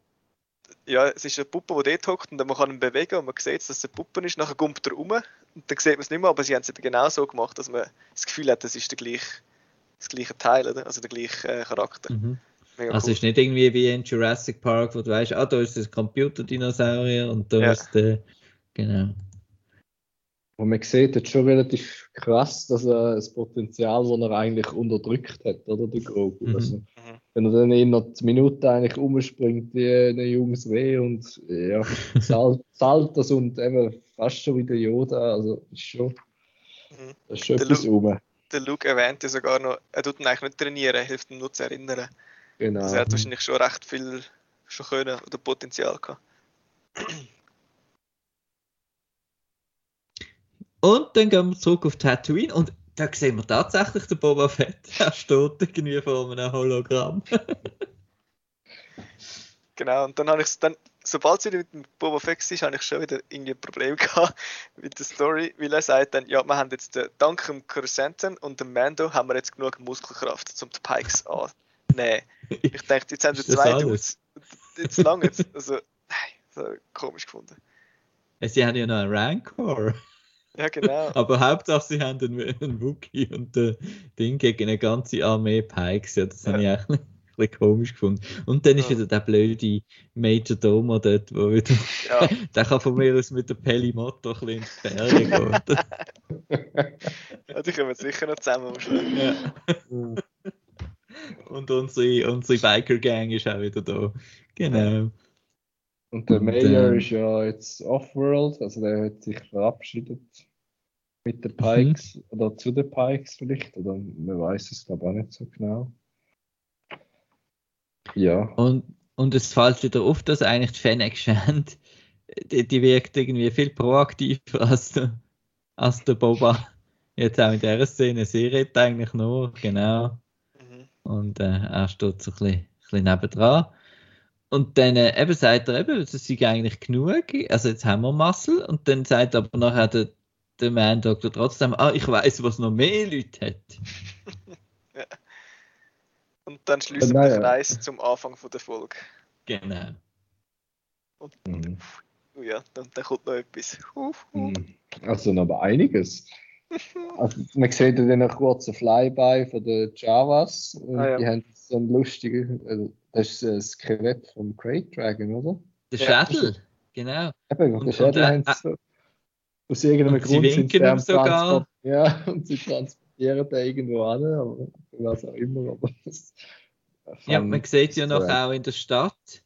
ja, es ist eine Puppe, die dort hockt und dann man kann ihn bewegen und man sieht, dass es eine Puppe ist, nachher gumpt er rum und dann sieht man es nicht mehr, aber sie haben es eben genau so gemacht, dass man das Gefühl hat, das ist der gleiche, das gleiche Teil, oder? also der gleiche äh, Charakter. mhm. Mega Also cool. es ist nicht irgendwie wie in Jurassic Park, wo du weißt, ah, da ist das Computerdinosaurier und da Ja. ist der. Genau. Und man sieht jetzt schon relativ krass, dass er das Potenzial, das er eigentlich unterdrückt hat, oder? Der Grogu. Mhm. Also, Mhm. wenn er dann in einer Minute eigentlich umspringt wie ein junges Reh und ja, zahlt, das und eben fast schon wie der Yoda. Also ist schon, Mhm. das ist schon Der etwas rum. Der Luke erwähnt ja sogar noch, er tut ihn eigentlich nicht trainieren, er hilft ihm nur zu erinnern. Genau. Also er hat wahrscheinlich schon recht viel schon können oder Potenzial gehabt. Und dann gehen wir zurück auf Tatooine und da sehen wir tatsächlich den Boba Fett. Er steht irgendwie vor einem Hologramm. Genau, und dann habe ich dann sobald sie mit dem Boba Fett ist, habe ich schon wieder irgendwie ein Problem gehabt mit der Story, weil er sagt dann, ja, wir haben jetzt äh, dank dem Crescenten und dem Mando haben wir jetzt genug Muskelkraft, um die Pikes anzunehmen. Ich dachte, jetzt haben wir zwei? Dudes, jetzt lange. Also, nein, das habe ich komisch gefunden. Sie haben ja noch einen Rancor. Ja, genau. Aber Hauptsache, sie haben einen, einen Wookie und äh, Ding gegen eine ganze Armee Pikes. Ja, das Ja. habe ich auch ein bisschen komisch gefunden. Und dann ist Ja. wieder der blöde Major Domo dort, wo wieder, Ja, der kann von mir aus mit der Pelimoto ein bisschen in die Ferien gehen. ja, die kommen sicher noch zusammen am Schluss. ja. Und unsere, unsere Biker-Gang ist auch wieder da. Genau. Und der Und, Mayor ähm, ist ja jetzt off-world, also der hat sich verabschiedet mit den Pikes oder zu den Pikes vielleicht, oder man weiß es glaube auch nicht so genau. Ja, Und, und es fällt wieder auf, dass eigentlich die Fennec Shand, die, die wirkt irgendwie viel proaktiver als der, als der Boba. Jetzt auch in dieser Szene, sie redet eigentlich nur, genau. Mhm. Und äh, er steht so ein bisschen, ein bisschen nebendran. Und dann äh, eben sagt er eben, das ist eigentlich genug, also jetzt haben wir Muscle. Und dann sagt aber nachher der, der Man Doctor trotzdem, ah, ich weiß, was noch mehr Leute hat. Und dann schließen Nein, wir ja. den Kreis zum Anfang von der Folge. Genau. Mhm. Oh ja, dann, dann kommt noch etwas. Mhm. also noch aber einiges. Also, man sieht ja dann einen kurzen Flyby von den Javas. Und Ah, ja. Die haben so einen lustigen, also, das ist ein Skelett vom Great Dragon, oder? Der. Schädel, genau. Eben, Und- den Schädel und, äh, haben sie so. Aus irgendeinem und sie Grund sind sie winken ihm am sogar. Transport- Ja, und sie transportieren den irgendwo an, aber was auch immer. Aber das Ja, man sieht ja noch auch in der Stadt,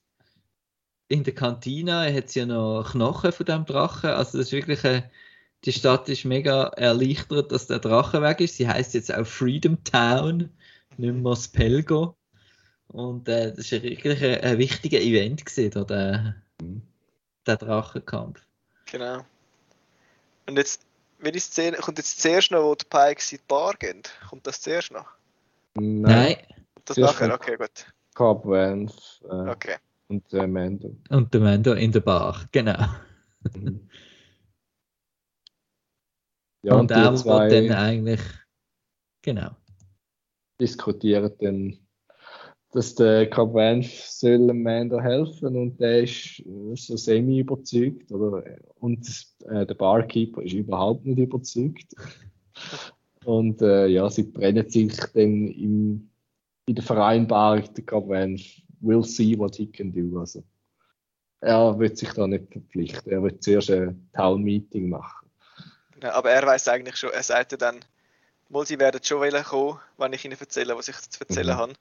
in der Kantine hat es ja noch Knochen von dem Drachen. Also das ist wirklich eine, die Stadt ist mega erleichtert, dass der Drache weg ist. Sie heißt jetzt auch Freedom Town, nicht mehr Spelgo. Und äh, das ist wirklich ein, ein wichtiger Event gewesen, da, der, der Drachenkampf. Genau. Und jetzt, welche Szene, kommt jetzt zuerst noch, wo die Pikes in die Bar gehen? Kommt das zuerst noch? Nein, Nein, Das Zuerst nachher? Okay, gut. Cobb Vanth äh, Okay. und äh, Mando. und der Mando in der Bar, genau. Ja, und und, er die wird zwei dann eigentlich, genau. diskutieren dann, dass der Vanth soll dem Mando helfen und der ist äh, so semi überzeugt. Oder, und äh, der Barkeeper ist überhaupt nicht überzeugt. Und äh, ja, sie trennen sich dann im, in der Vereinbarung, der Vanth will see what he can do. Also, er wird sich da nicht verpflichten. Er wird zuerst ein Town-Meeting machen. Genau, aber er weiß eigentlich schon, er sagte dann, mal sie werden schon wollen kommen, wenn ich ihnen erzähle, was ich zu erzählen Mhm. habe.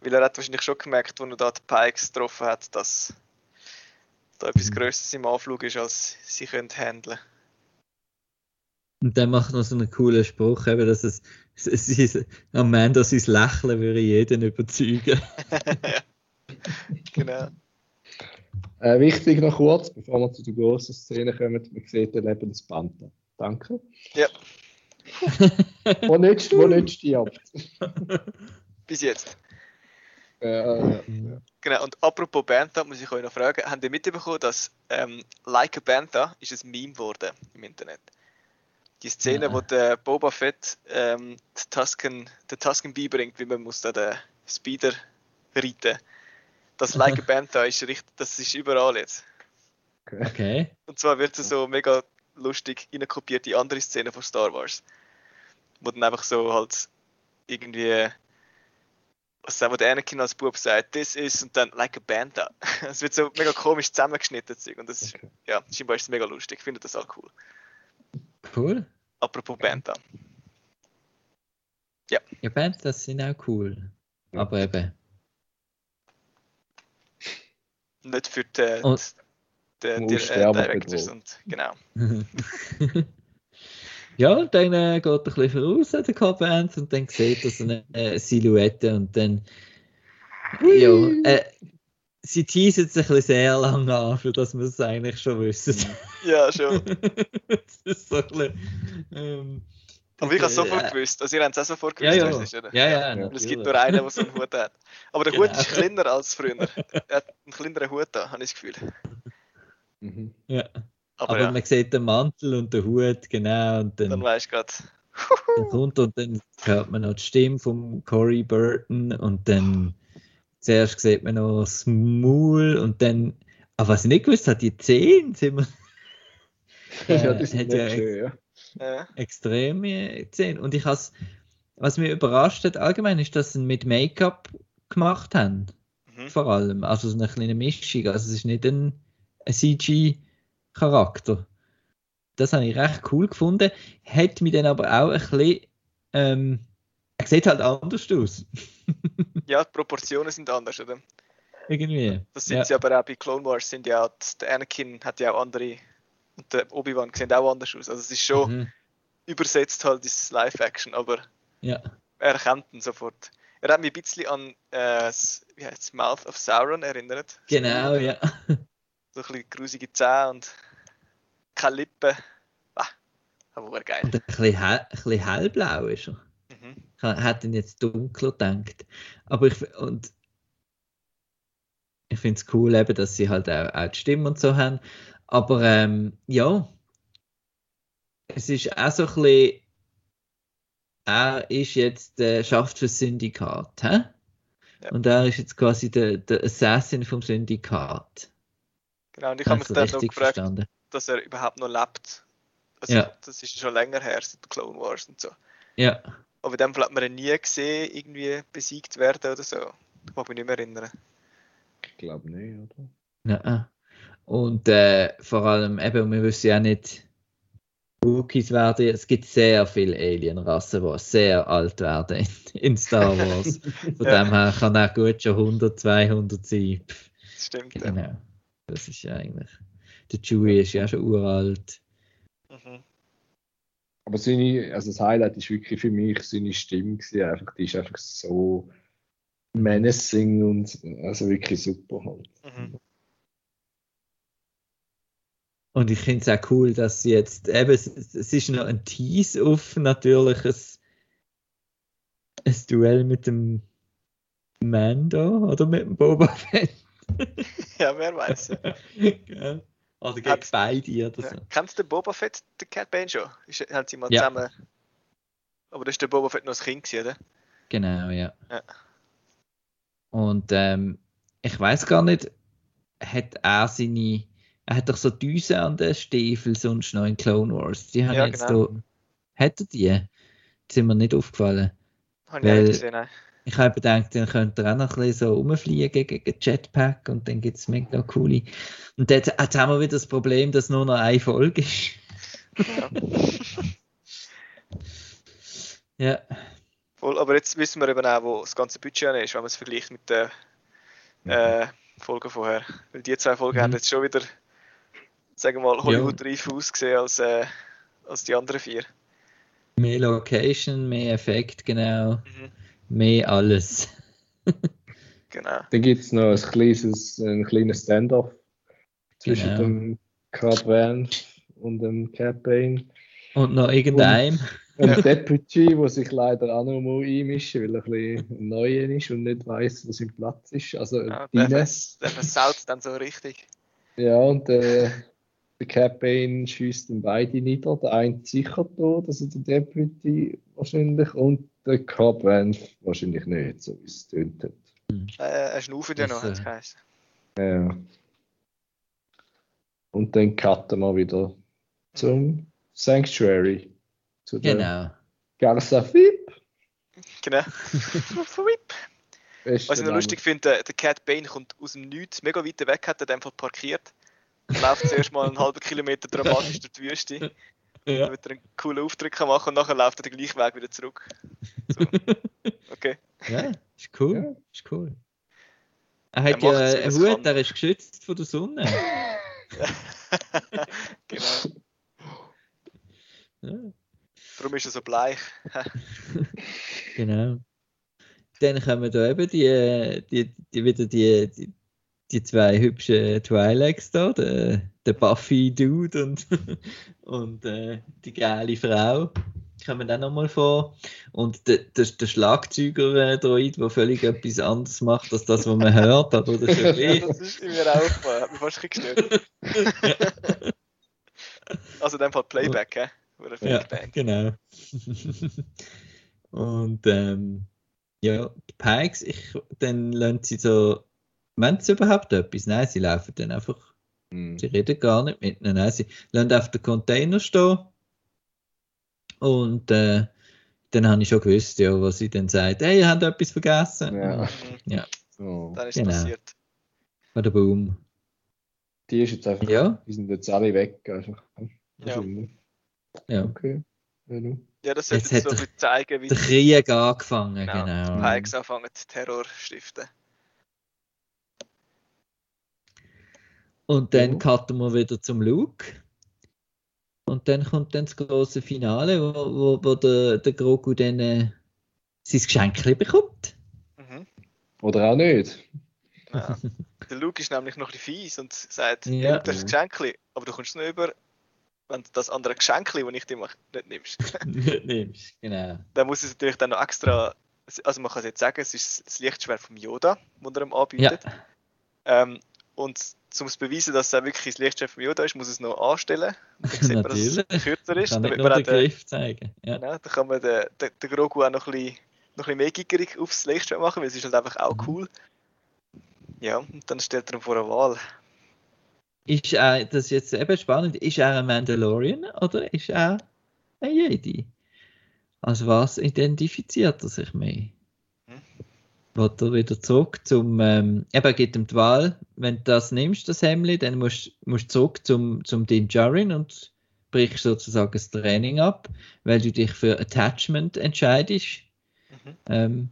Weil er hat wahrscheinlich schon gemerkt, als er da die Pikes getroffen hat, dass da etwas Mhm. Größeres im Anflug ist, als sie können handeln. Und dann macht noch so einen coolen Spruch, eben, dass es, es, es ist, am Ende sein Lächeln würde jeden überzeugen. Genau. Äh, wichtig noch kurz, bevor wir zu der großen Szene kommen, man sieht den Lebenspanther. Danke. Ja. Wo nicht, wo nicht stirbt. Bis jetzt. Äh, Genau, und apropos Bantha, muss ich euch noch fragen, habt ihr mitbekommen, dass ähm, Like a Bantha ist ein Meme geworden im Internet? Die Szene, Ja. wo der Boba Fett ähm, die Tusken, den Tusken beibringt, wie man muss da den Speeder reiten. Das Like a Bantha ist richtig, das ist überall jetzt. Okay. Und zwar wird es so mega lustig reinkopiert in andere Szenen von Star Wars. Wo dann einfach so halt irgendwie was wir, der Anakin als Bub sagt, this is und dann like a Bantha. Es wird so mega komisch zusammengeschnitten Zeug, und das ist, Okay. ja, scheinbar ist es mega lustig. Ich finde das auch cool. Cool. Apropos Bantha. Ja, Bands, das sind auch cool. Ja. Aber eben. Nicht für die, die, die, die äh, Unsterben Directors und genau. ja, und dann äh, geht er ein bisschen voraus, der K-Band, und dann sieht er so eine äh, Silhouette und dann. Ja, äh, sie teasen es ein bisschen sehr lange an, für dass wir es eigentlich schon wissen. Ja, schon. das ist so ein bisschen, ähm, Aber ich habe es äh, sofort gewusst. Also ihr habt es auch sofort Ja, gewusst, ja. es ist, oder? Ja, ja, natürlich. es gibt nur einen, der so einen Hut hat. Aber der Genau. Hut ist kleiner als früher. Er hat einen kleineren Hut da, habe ich das Gefühl. Mhm. Ja. Aber, Aber ja, man sieht den Mantel und den Hut, genau, und dann, dann weißt du gerade. dann kommt und dann hört man noch die Stimme von Corey Burton und dann zuerst sieht man noch das Maul und dann, aber was ich nicht gewusst habe, die Zähne sind wir ja, Äh, das ist hat nicht ja schön, ja. Ja. extreme Zähne. Und ich has, was mich überrascht hat allgemein, ist, dass sie mit Make-up gemacht haben. Mhm. Vor allem. Also so eine kleine Mischung. Also es ist nicht ein, ein CG-Charakter. Das habe ich recht cool gefunden. Hat mich dann aber auch ein bisschen. Ähm, er sieht halt anders aus. ja, die Proportionen sind anders, oder? Irgendwie. Das sind Ja. sie aber auch bei Clone Wars, sind ja, der Anakin hat ja auch andere und der Obi-Wan sehen auch anders aus. Also es ist schon Mhm. übersetzt halt ins Live-Action, aber Ja. er erkennt ihn sofort. Er hat mich ein bisschen an äh, wie Mouth of Sauron erinnert. Genau, ja. So ein bisschen grusige Zähne und keine Lippen. Ah, aber geil. Und ein bisschen, hell, ein bisschen hellblau ist er. Mhm. Ich hätte ihn jetzt dunkler gedacht. Aber ich, und ich finde es cool, eben, dass sie halt auch, auch die Stimme und so haben. Aber ähm, ja, es ist auch so ein bisschen, er ist jetzt, äh, schafft für das Syndikat. Hä? Ja. Und er ist jetzt quasi der, der Assassin vom Syndikat. Genau, und ich habe mich dann noch gefragt, verstanden? Dass er überhaupt noch lebt. Also, Ja. Das ist schon länger her, seit Clone Wars und so. Ja. Aber in dem Fall hat man ihn nie gesehen, irgendwie besiegt werden oder so. Ich mag mich nicht mehr erinnern. Ich glaube nicht, oder? Ja. Und äh, vor allem, eben, wir wissen ja nicht, Wookiees werden, es gibt sehr viele Alien-Rassen, die sehr alt werden in, in Star Wars. Von Ja. dem her kann er gut schon 100, 200 sein. Stimmt, ja. genau. Das ist ja eigentlich. Der Chewie ist ja schon uralt. Mhm. Aber seine, also das Highlight ist wirklich für mich seine Stimme gewesen. Einfach, die ist einfach so menacing und also wirklich super halt. Mhm. Und ich finde es auch cool, dass sie jetzt, eben, es, es ist noch ein Tease auf natürlich ein, ein Duell mit dem Mando oder mit dem Boba Fett. Ja, wer weiß. Ja. Oder gegen Hat's- beide oder so. Ja. Kennst du den Boba Fett, den Cat Bane schon? Ist, haben sie mal Ja. zusammen. Aber das ist der Boba Fett noch als Kind, oder? Genau, ja. Ja. Und ähm, ich weiß gar nicht, hat er seine. Er hat doch so Düsen an den Stiefeln sonst noch in Clone Wars. Die haben Ja, jetzt genau. da. Hat er die? Die sind mir nicht aufgefallen. Habe ich nicht gesehen, nein. Ich habe gedacht, dann könnte er auch noch ein bisschen so rumfliegen gegen Jetpack und dann gibt es mega coole. Und jetzt, jetzt haben wir wieder das Problem, dass nur noch eine Folge ist. Ja. Ja, Voll, aber jetzt wissen wir eben auch, wo das ganze Budget ist, wenn man es vergleicht mit den äh, Folgen vorher. Weil die zwei Folgen Mhm. haben jetzt schon wieder, sagen wir mal, Hollywood-reif ausgesehen als, äh, als die anderen vier. mehr Location, mehr Effekt, genau. Mhm. Mehr alles. Genau. Dann gibt es noch ein kleines, ein kleines Standoff zwischen Genau. dem Card Van und dem Cat Bane. Und noch irgendeinem. Und Deputy, der sich leider auch noch mal einmischen weil er ein bisschen neu ist und nicht weiß, wo sein Platz ist. Also Ja, der, der versaut dann so richtig. Ja, und äh, der Cat Bane schießt dann beide nieder. Der eine sicher tot, also der Deputy wahrscheinlich, und der Card Van wahrscheinlich nicht, so wie es tönt hat. Äh, er schnauft ja Das, noch, hat es äh. Ja. Und dann cutten wir wieder zum Sanctuary. Zu der Genau. Garza Fip. Genau. Whip. Was ich noch lustig finde, der, der Cat Bane kommt aus dem Nichts, mega weit weg, hat er Fall parkiert. Läuft zuerst mal einen halben Kilometer dramatisch durch die Wüste, Ja. damit er einen coolen Auftritt kann machen und nachher läuft er den gleichen Weg wieder zurück. So. Okay. ja, ist cool. Ja. Ist cool. Er hat Er ja einen Hut, kann. der ist geschützt von der Sonne. genau. Ja. Darum ist er so bleich. Genau. Dann kommen da eben die, die, die wieder die, die, die zwei hübschen Twi'leks da, der, der Buffy Dude und, und äh, die geile Frau. kommen auch nochmal vor. Und der, der, der Schlagzeuger-Droid, der völlig etwas anderes macht, als das, was man hört, das ist Ja, okay. das ist mir auch aufgefallen, hat mich fast gestört. also in dem Fall Playback, hä? Oder Ja, genau. Und ähm, ja, die Pikes, ich, dann lernen sie so, wenn sie überhaupt etwas? Nein, sie laufen dann einfach, Hm. sie reden gar nicht mit ihnen. Nein, sie lassen auf den Container stehen. Und äh, dann habe ich schon gewusst, ja, was sie dann sagt, hey, ihr habt etwas vergessen. Ja. Mhm, Ja, So. Dann ist Genau. passiert. oder boom. Die ist jetzt einfach, Ja, die sind jetzt alle weg. Einfach. Ja. Ja. Okay. Ja, du. Ja, das Jetzt sollte hat so der- zeigen, wie Der Krieg angefangen, genau, genau. die Pikes anfangen, Terror zu stiften. Und dann Ja. cutten wir wieder zum Luke. Und dann kommt dann das große Finale, wo, wo, wo der, der Grogu dann äh, sein Geschenk bekommt. Mhm. Oder auch nicht. Ja. Der Luke ist nämlich noch ein bisschen fies und sagt, Ja. ja. du hast ein Geschenk, aber du kommst nur über, wenn du das andere Geschenk, das ich dir mache, nicht nimmst. Nicht nimmst. Genau. dann muss es natürlich dann noch extra, also man kann es jetzt sagen, es ist das Lichtschwert vom Yoda, das er ihm Ja, anbietet. Ähm, und um zu beweisen, dass es auch wirklich das Lichtschwert vom Yoda ist, muss es noch anstellen. Dann sieht man, dass es kürzer ist. kann damit nur man den Griff zeigen. Ja. genau, dann kann man den, den, den Grogu auch noch ein bisschen, noch ein bisschen mehr giggerig aufs Lichtschwert machen, weil es ist halt einfach auch Mhm. cool. Ja, und dann stellt er ihn vor eine Wahl. Ist er, das ist jetzt eben spannend, ist er ein Mandalorian oder ist er ein Jedi? Also was identifiziert er sich mehr? Wird er wieder zurück zum, ähm, eben gibt ihm die Wahl, wenn du das nimmst, das Hemd, dann musst du zurück zum, zum Din Djarin und brichst sozusagen das Training ab, weil du dich für Attachment entscheidest. Mhm. Ähm,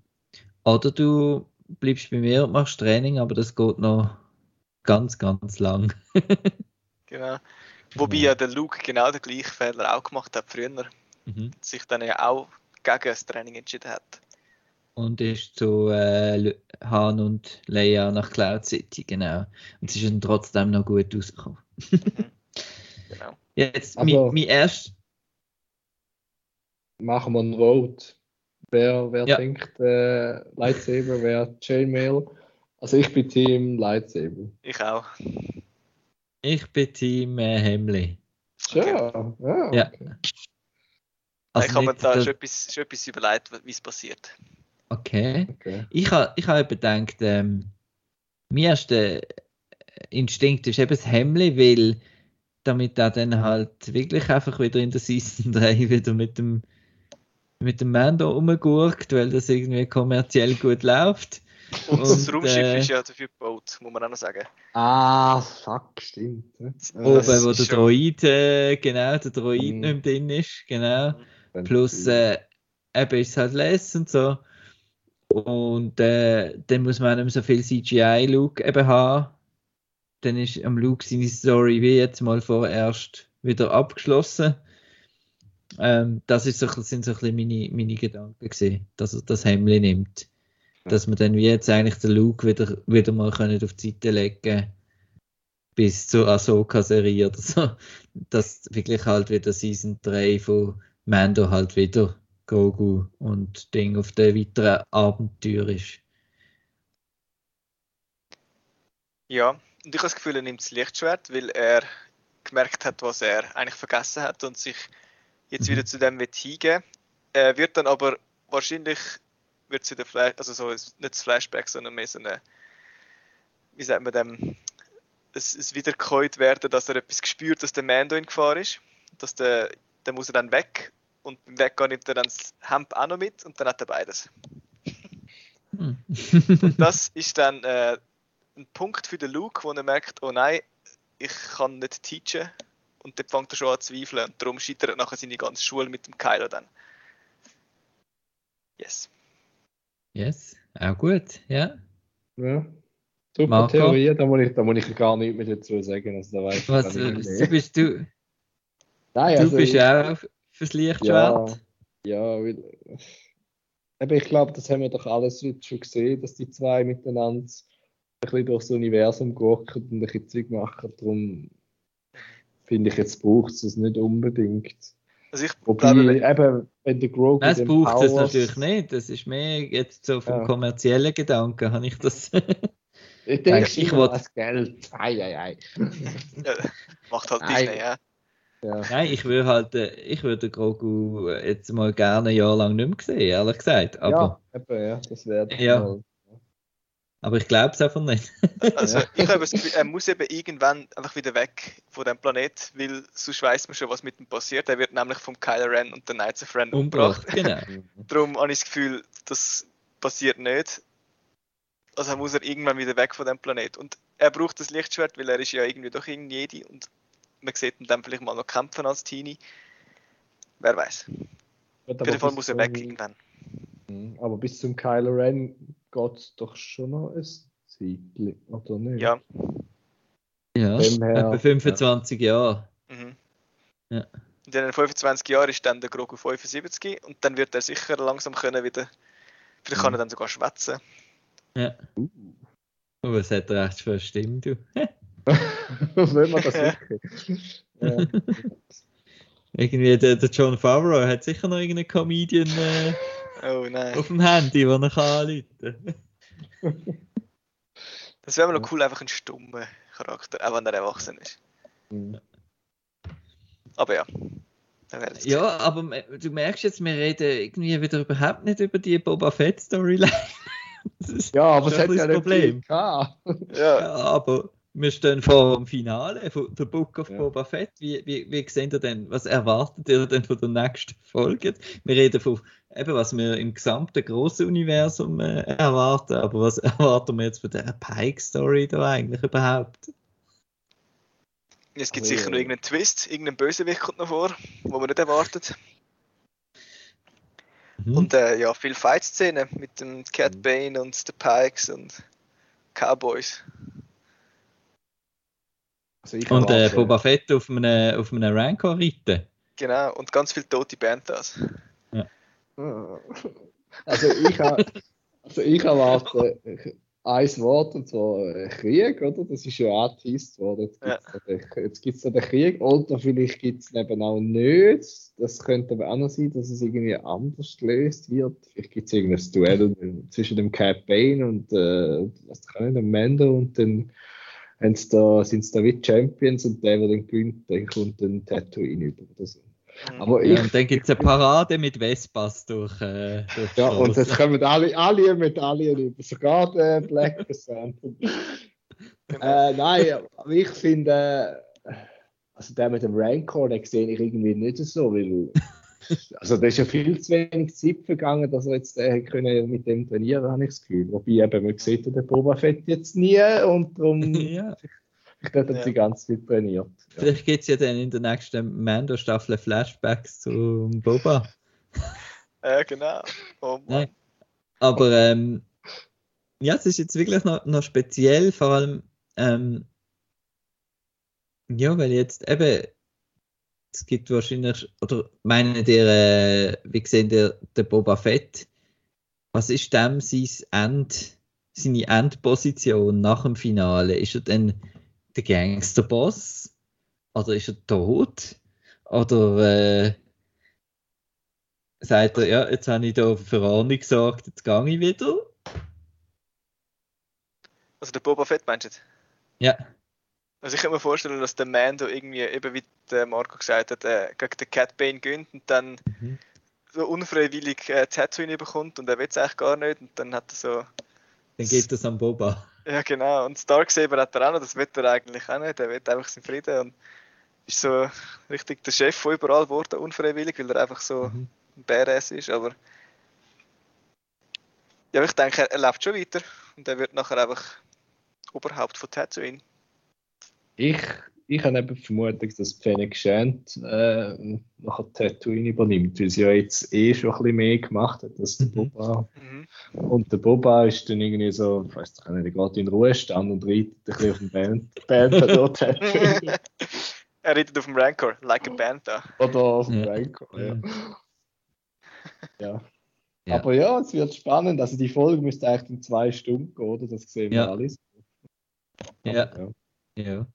oder du bleibst bei mir und machst Training, aber das geht noch ganz, ganz lang. Genau. Wobei ja der Luke genau den gleichen Fehler auch gemacht hat früher. Mhm. Sich dann ja auch gegen das Training entschieden hat. Und ist zu äh, Han und Leia nach Cloud City, genau. Und sie ist dann trotzdem noch gut rausgekommen. Genau. Jetzt, Also- mein, mein erst, Machen wir ein Vote. Wer, wer Ja. denkt äh, Lightsaber, wer Chainmail? Also ich bin Team Lightsaber. Ich auch. ich bin Team äh, Hemley. Ja, ja. Ja. okay. Also ich habe mir da schon etwas, schon etwas überlegt, wie es passiert. Okay. okay. Ich habe ich ha eben gedacht, ähm, mein erster Instinkt ist eben das Hemli, weil damit er dann halt wirklich einfach wieder in der Season 3 wieder mit dem mit dem Mando rumgurkt, weil das irgendwie kommerziell gut läuft. Und, das Und, Raumschiff äh, ist ja dafür gebaut, muss man auch noch sagen. Ah, fuck, stimmt. Oben, Das wo der Droid, äh, genau, der Droid Mhm. nicht mehr drin ist, genau. Plus, äh, eben ist es halt less und so. Und äh, dann muss man auch nicht mehr so viel CGI-Look eben haben. Dann ist am Luke seine Story wie jetzt mal vorerst wieder abgeschlossen. Ähm, das ist so, sind so ein bisschen meine, meine Gedanken gewesen, dass er das Hemd nimmt. Dass man dann wie jetzt eigentlich den Luke wieder, wieder mal können auf die Seite legen bis zur Ahsoka-Serie oder so. Dass wirklich halt wieder Season 3 von Mando halt wieder Grogu und Ding auf der weiteren Abenteuer ist. Ja, und ich habe das Gefühl, er nimmt das Lichtschwert, weil er gemerkt hat, was er eigentlich vergessen hat und sich jetzt Mhm. wieder zu dem wird hingehen. Er wird dann aber wahrscheinlich wird es wieder Flash, also so nicht das Flashback, sondern mehr so eine, wie sagt man dem, es, es wiedergekäut werden, dass er etwas gespürt, dass der Mando in Gefahr ist. Dass der, der muss er dann weg und beim Weggehen nimmt er dann das Hemd auch noch mit und dann hat er beides. Hm. Das ist dann äh, ein Punkt für den Luke, wo er merkt, oh nein, ich kann nicht teachen. Und dann fängt er schon an zu zweifeln. Und darum scheitert nachher seine ganze Schule mit dem Kylo dann. Yes. yes, auch gut, ja. Ja. Super Marco? Theorie, da muss, ich, da muss ich gar nichts mehr dazu sagen. Also, da ich Was, gar nicht äh, mehr. bist du, Nein, du also bist ich- auch fürs Lichtschwert? Ja, weil, eben, ich glaube, das haben wir doch alles jetzt schon gesehen, dass die zwei miteinander ein bisschen durchs Universum gurken und ein bisschen Zeug machen. Darum finde ich, jetzt braucht es es nicht unbedingt. Also ich Wobei, glaube, eben, wenn der Grogu Nein, es braucht es natürlich nicht. Das ist mehr jetzt so vom Ja. kommerziellen Gedanken, habe ich das. Ich Denke, ich ich wollt- das Geld. Ei, ei, ei. macht halt. Disney, ja. Ja. Nein, ich würde halt, äh, ich würde Grogu jetzt mal gerne ein Jahr lang nicht mehr sehen, ehrlich gesagt. Aber, ja, eben, ja, das wäre Ja. mal- aber ich glaube es einfach nicht. Also Ja. ich habe das Gefühl, er muss eben irgendwann einfach wieder weg von dem Planet, weil sonst weiß man schon, was mit ihm passiert. Er wird nämlich vom Kylo Ren und den Knights of Ren umgebracht. Umgebracht, genau. Darum habe ich das Gefühl, das passiert nicht. Also muss er irgendwann wieder weg von dem Planet. Und er braucht das Lichtschwert, weil er ist ja irgendwie doch irgendwie Jedi und man sieht ihn dann vielleicht mal noch kämpfen als Teenie. Wer weiß. Auf jeden Fall muss er weg irgendwann. Mhm, Aber bis zum Kylo Ren geht es doch schon noch ein Zeitchen, oder nicht? Ja. Ja, etwa 25 Jahre. Mhm. Ja. In den 25 Jahren ist dann der Grogu 75 und dann wird er sicher langsam können wieder. Vielleicht kann er dann sogar schwätzen. Ja. Uh. Oh, was hat er echt für eine Stimme, du? Wenn man das wirklich. ja. Irgendwie der, der John Favreau hat sicher noch irgendeinen Comedian äh, Oh nein. auf dem Handy, den er kann anrufen Das wäre mal noch cool, einfach ein stummer Charakter, auch wenn er erwachsen ist. Mhm. Aber ja. Ja, aber du merkst jetzt, wir reden irgendwie wieder überhaupt nicht über die Boba Fett Storyline. Das ist, ja, aber Das es ist hat ein ja nicht Problem. Ja, ja, aber wir stehen vor dem Finale von The Book of Ja. Boba Fett. Wie, wie, wie seht ihr denn, was erwartet ihr denn von der nächsten Folge? Wir reden von eben, was wir im gesamten großen Universum äh, erwarten, aber was erwarten wir jetzt von der Pike-Story da eigentlich überhaupt? es gibt Also, sicher noch äh, irgendeinen Twist, irgendeinen Bösewicht kommt noch vor, wo man nicht erwartet. Mhm. Und äh, ja, viel Fight-Szenen mit dem Cat Mhm. Bane und den Pikes und Cowboys. Also ich Und äh, Boba Fett auf einem, auf einem Rancor reiten. Genau, und ganz viele tote Banthas. Also ich, ha- also ich erwarte ein Wort, und zwar äh, Krieg, oder? Das ist ja angeteased worden. Jetzt Ja. gibt es den, jetzt gibt's da den Krieg, oder vielleicht gibt es eben auch nicht. Das könnte aber auch noch sein, dass es irgendwie anders gelöst wird. Vielleicht gibt es irgendein Duell zwischen dem Bane und äh, was kann ich, dem Mando und dann haben sie da, sind sie da wie Champions und der, der dann gewinnt, der kommt dann Tatooine über oder so. Mhm. Aber Ja, ich und dann gibt es eine Parade mit Vespas durch, äh, durch Ja, und jetzt kommen alle, alle Medaillen über, sogar der Black Panther. äh, nein, aber ich finde, äh, also der mit dem Rancor, den sehe ich irgendwie nicht so, weil, also da ist ja viel zu wenig Zeit vergangen, dass er jetzt äh, können mit dem trainieren, habe ich das Gefühl. Wobei eben, man sieht ja den Boba Fett jetzt nie und darum, ja. ich glaube, Ja. sie ganz viel trainiert. Ja. Vielleicht gibt es ja dann in der nächsten Mando-Staffel Flashbacks zum Boba. Ja, genau. Oh. Nein. Aber ähm, ja, es ist jetzt wirklich noch, noch speziell, vor allem, ähm, ja, weil jetzt eben, es gibt wahrscheinlich, oder meinen ihr, äh, wie gesehen der, Boba Fett, was ist dem sein End, seine Endposition nach dem Finale? Ist er dann der Gangsterboss? Oder ist er tot? Oder äh, sagt er, ja, jetzt habe ich da für Ordnung gesorgt, jetzt gehe ich wieder? Also der Boba Fett meinst du? Ja. Also ich kann mir vorstellen, dass der Mando irgendwie, eben wie der Marco gesagt hat, äh, gegen den Cat Bane gönnt und dann Mhm. so unfreiwillig äh, Tatooine bekommt und er will es eigentlich gar nicht und dann hat er so, Dann geht das an Boba. ja genau, und Darksaber hat er auch noch, das will er eigentlich auch nicht, er will einfach seinen Frieden und ist so richtig der Chef von überall geworden, unfreiwillig, weil er einfach so Mhm. ein Badass ist, aber ja, ich denke, er, er lebt schon weiter und er wird nachher einfach Oberhaupt von Tatooine. Ich, ich habe eben vermutet, dass Fennec Shand äh, nachher Tatooine übernimmt, weil sie ja jetzt eh schon ein bisschen mehr gemacht hat als der Mhm. Boba. Mhm. Und der Boba ist dann irgendwie so, ich weiß doch nicht, der geht in Ruhestand und reitet ein bisschen auf dem Band, Band dort Tatooine. er redet auf dem Rancor, like a Bantha. Oder auf dem Ja. Rancor, ja. ja. Ja. Aber ja, es wird spannend. Also die Folge müsste eigentlich in zwei Stunden gehen, oder? Das sehen wir Ja. alles. Ja. ja. Ja.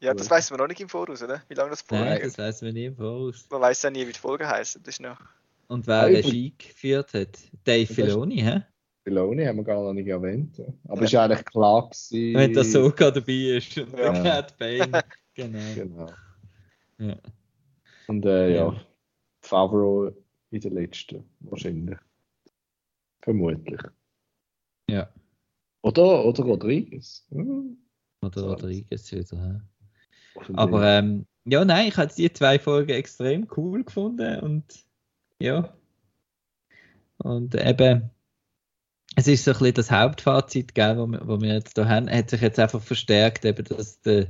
Ja, das weiß man noch nicht im Voraus, oder? Wie lange das Nein, vorgeht. das weiß man nie im Voraus. Man weiß ja nie, wie die Folge heißen. Das ist noch. Und wer Ah, Regie geführt hat? Dave Filoni, hä? Filoni haben wir gar noch nicht erwähnt. ja. Aber Ja. ist eigentlich klar gewesen. Wenn der Soka dabei ist und Ja. der Cat Bane. Genau. Genau. Ja. Und äh, ja, Ja. Favreau in der letzten, wahrscheinlich. Vermutlich. Ja. Oder, oder Rodriguez. Hm, Oder. Rodriguez wieder. hä? Aber ähm, ja, nein, ich habe die zwei Folgen extrem cool gefunden und ja. Und eben, es ist so ein bisschen das Hauptfazit, gell, wo, wir, wo wir jetzt da haben, hat sich jetzt einfach verstärkt, eben, dass die,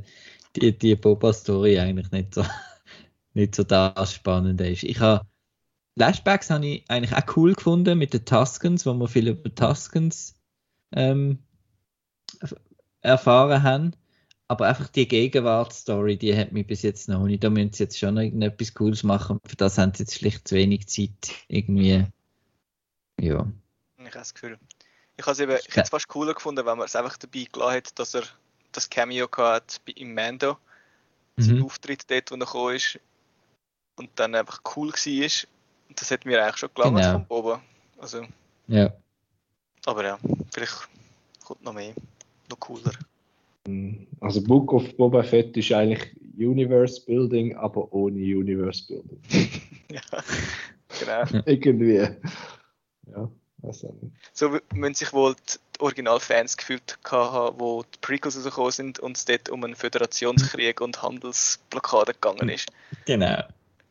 die, die Boba-Story eigentlich nicht so, nicht so das Spannende ist. Ich habe Flashbacks habe ich eigentlich auch cool gefunden mit den Tuskens, wo wir viel über Tuskens ähm, erf- erfahren haben. Aber einfach die Gegenwartsstory, die hat mich bis jetzt noch nicht. Da müssen sie jetzt schon noch irgendetwas Cooles machen. Für das haben sie jetzt schlicht zu wenig Zeit. Irgendwie. Ja. Ich habe das Gefühl. Ich habe es eben, ich hätte es fast cooler gefunden, wenn man es einfach dabei gelassen hätte, dass er das Cameo hat im Mando. Sein Mhm. Auftritt dort, wo er gekommen ist. Und dann einfach cool war. Und das hat mir eigentlich schon gelangt Genau. von Boba. Also, Ja. aber ja, vielleicht kommt noch mehr. Noch cooler. Also Book of Boba Fett ist eigentlich Universe Building, aber ohne Universe Building. ja, genau. Irgendwie. Ja, weiß auch nicht. So müssen sich wohl die Originalfans gefühlt haben, wo die Prequels rausgekommen sind und es dort um einen Föderationskrieg und Handelsblockade gegangen ist. Genau.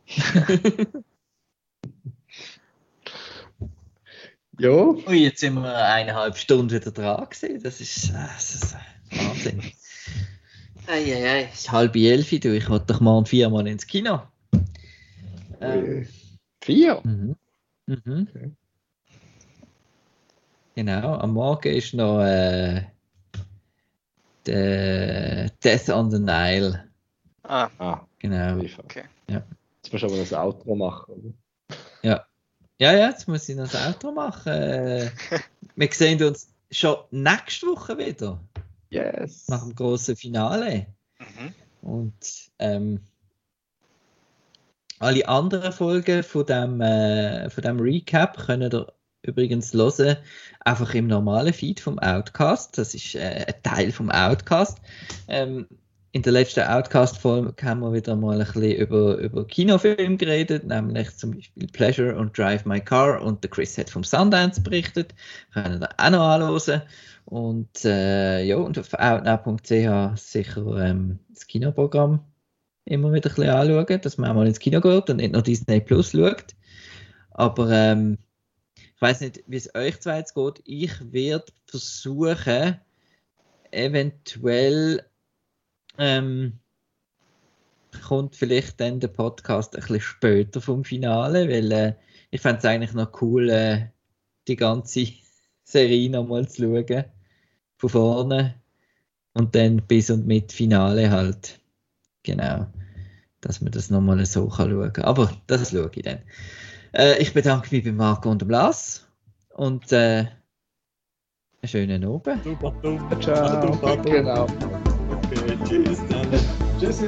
Ja, Ui, jetzt sind wir eineinhalb Stunden wieder dran gewesen. Das ist, äh, das ist Wahnsinn. Eieiei, es ist halb elf, du. Ich wollte doch morgen viermal ins Kino. Ähm, äh, vier. Mhm. Mhm. Okay. Genau, am Morgen ist noch äh, der Death on the Nile. Ah, Ah, Genau. okay. Jetzt musst du aber das Outro machen. Oder? Ja, ja, jetzt muss ich noch das Outro machen. Äh, wir sehen uns schon nächste Woche wieder Yes. nach dem großen Finale. Mhm. Und ähm, alle anderen Folgen von dem, äh, von dem Recap können ihr übrigens hören, einfach im normalen Feed vom Outcast. Das ist äh, ein Teil vom Outcast. Ähm, in der letzten Outcast-Folge haben wir wieder mal ein bisschen über, über Kinofilme geredet, nämlich zum Beispiel Pleasure und Drive My Car und der Chris hat vom Sundance berichtet. Können ihr auch noch anhören. Und äh, ja, und auf outnow.ch sicher ähm, das Kinoprogramm immer wieder ein bisschen anschauen, dass man auch mal ins Kino geht und nicht nur Disney Plus schaut. Aber ähm, ich weiß nicht, wie es euch zwei jetzt geht. Ich werde versuchen, eventuell ähm, kommt vielleicht dann der Podcast ein bisschen später vom Finale, weil äh, ich fände es eigentlich noch cool, äh, die ganze Serie nochmal zu schauen. Von vorne. Und dann bis und mit Finale halt. Genau. Dass man das nochmal so kann schauen kann. Aber das schaue ich dann. Äh, ich bedanke mich bei Marco und dem Lars. Und äh, einen schönen Abend. Super dumm. Ciao. Super. Genau. Okay, tschüss dann. Tschüss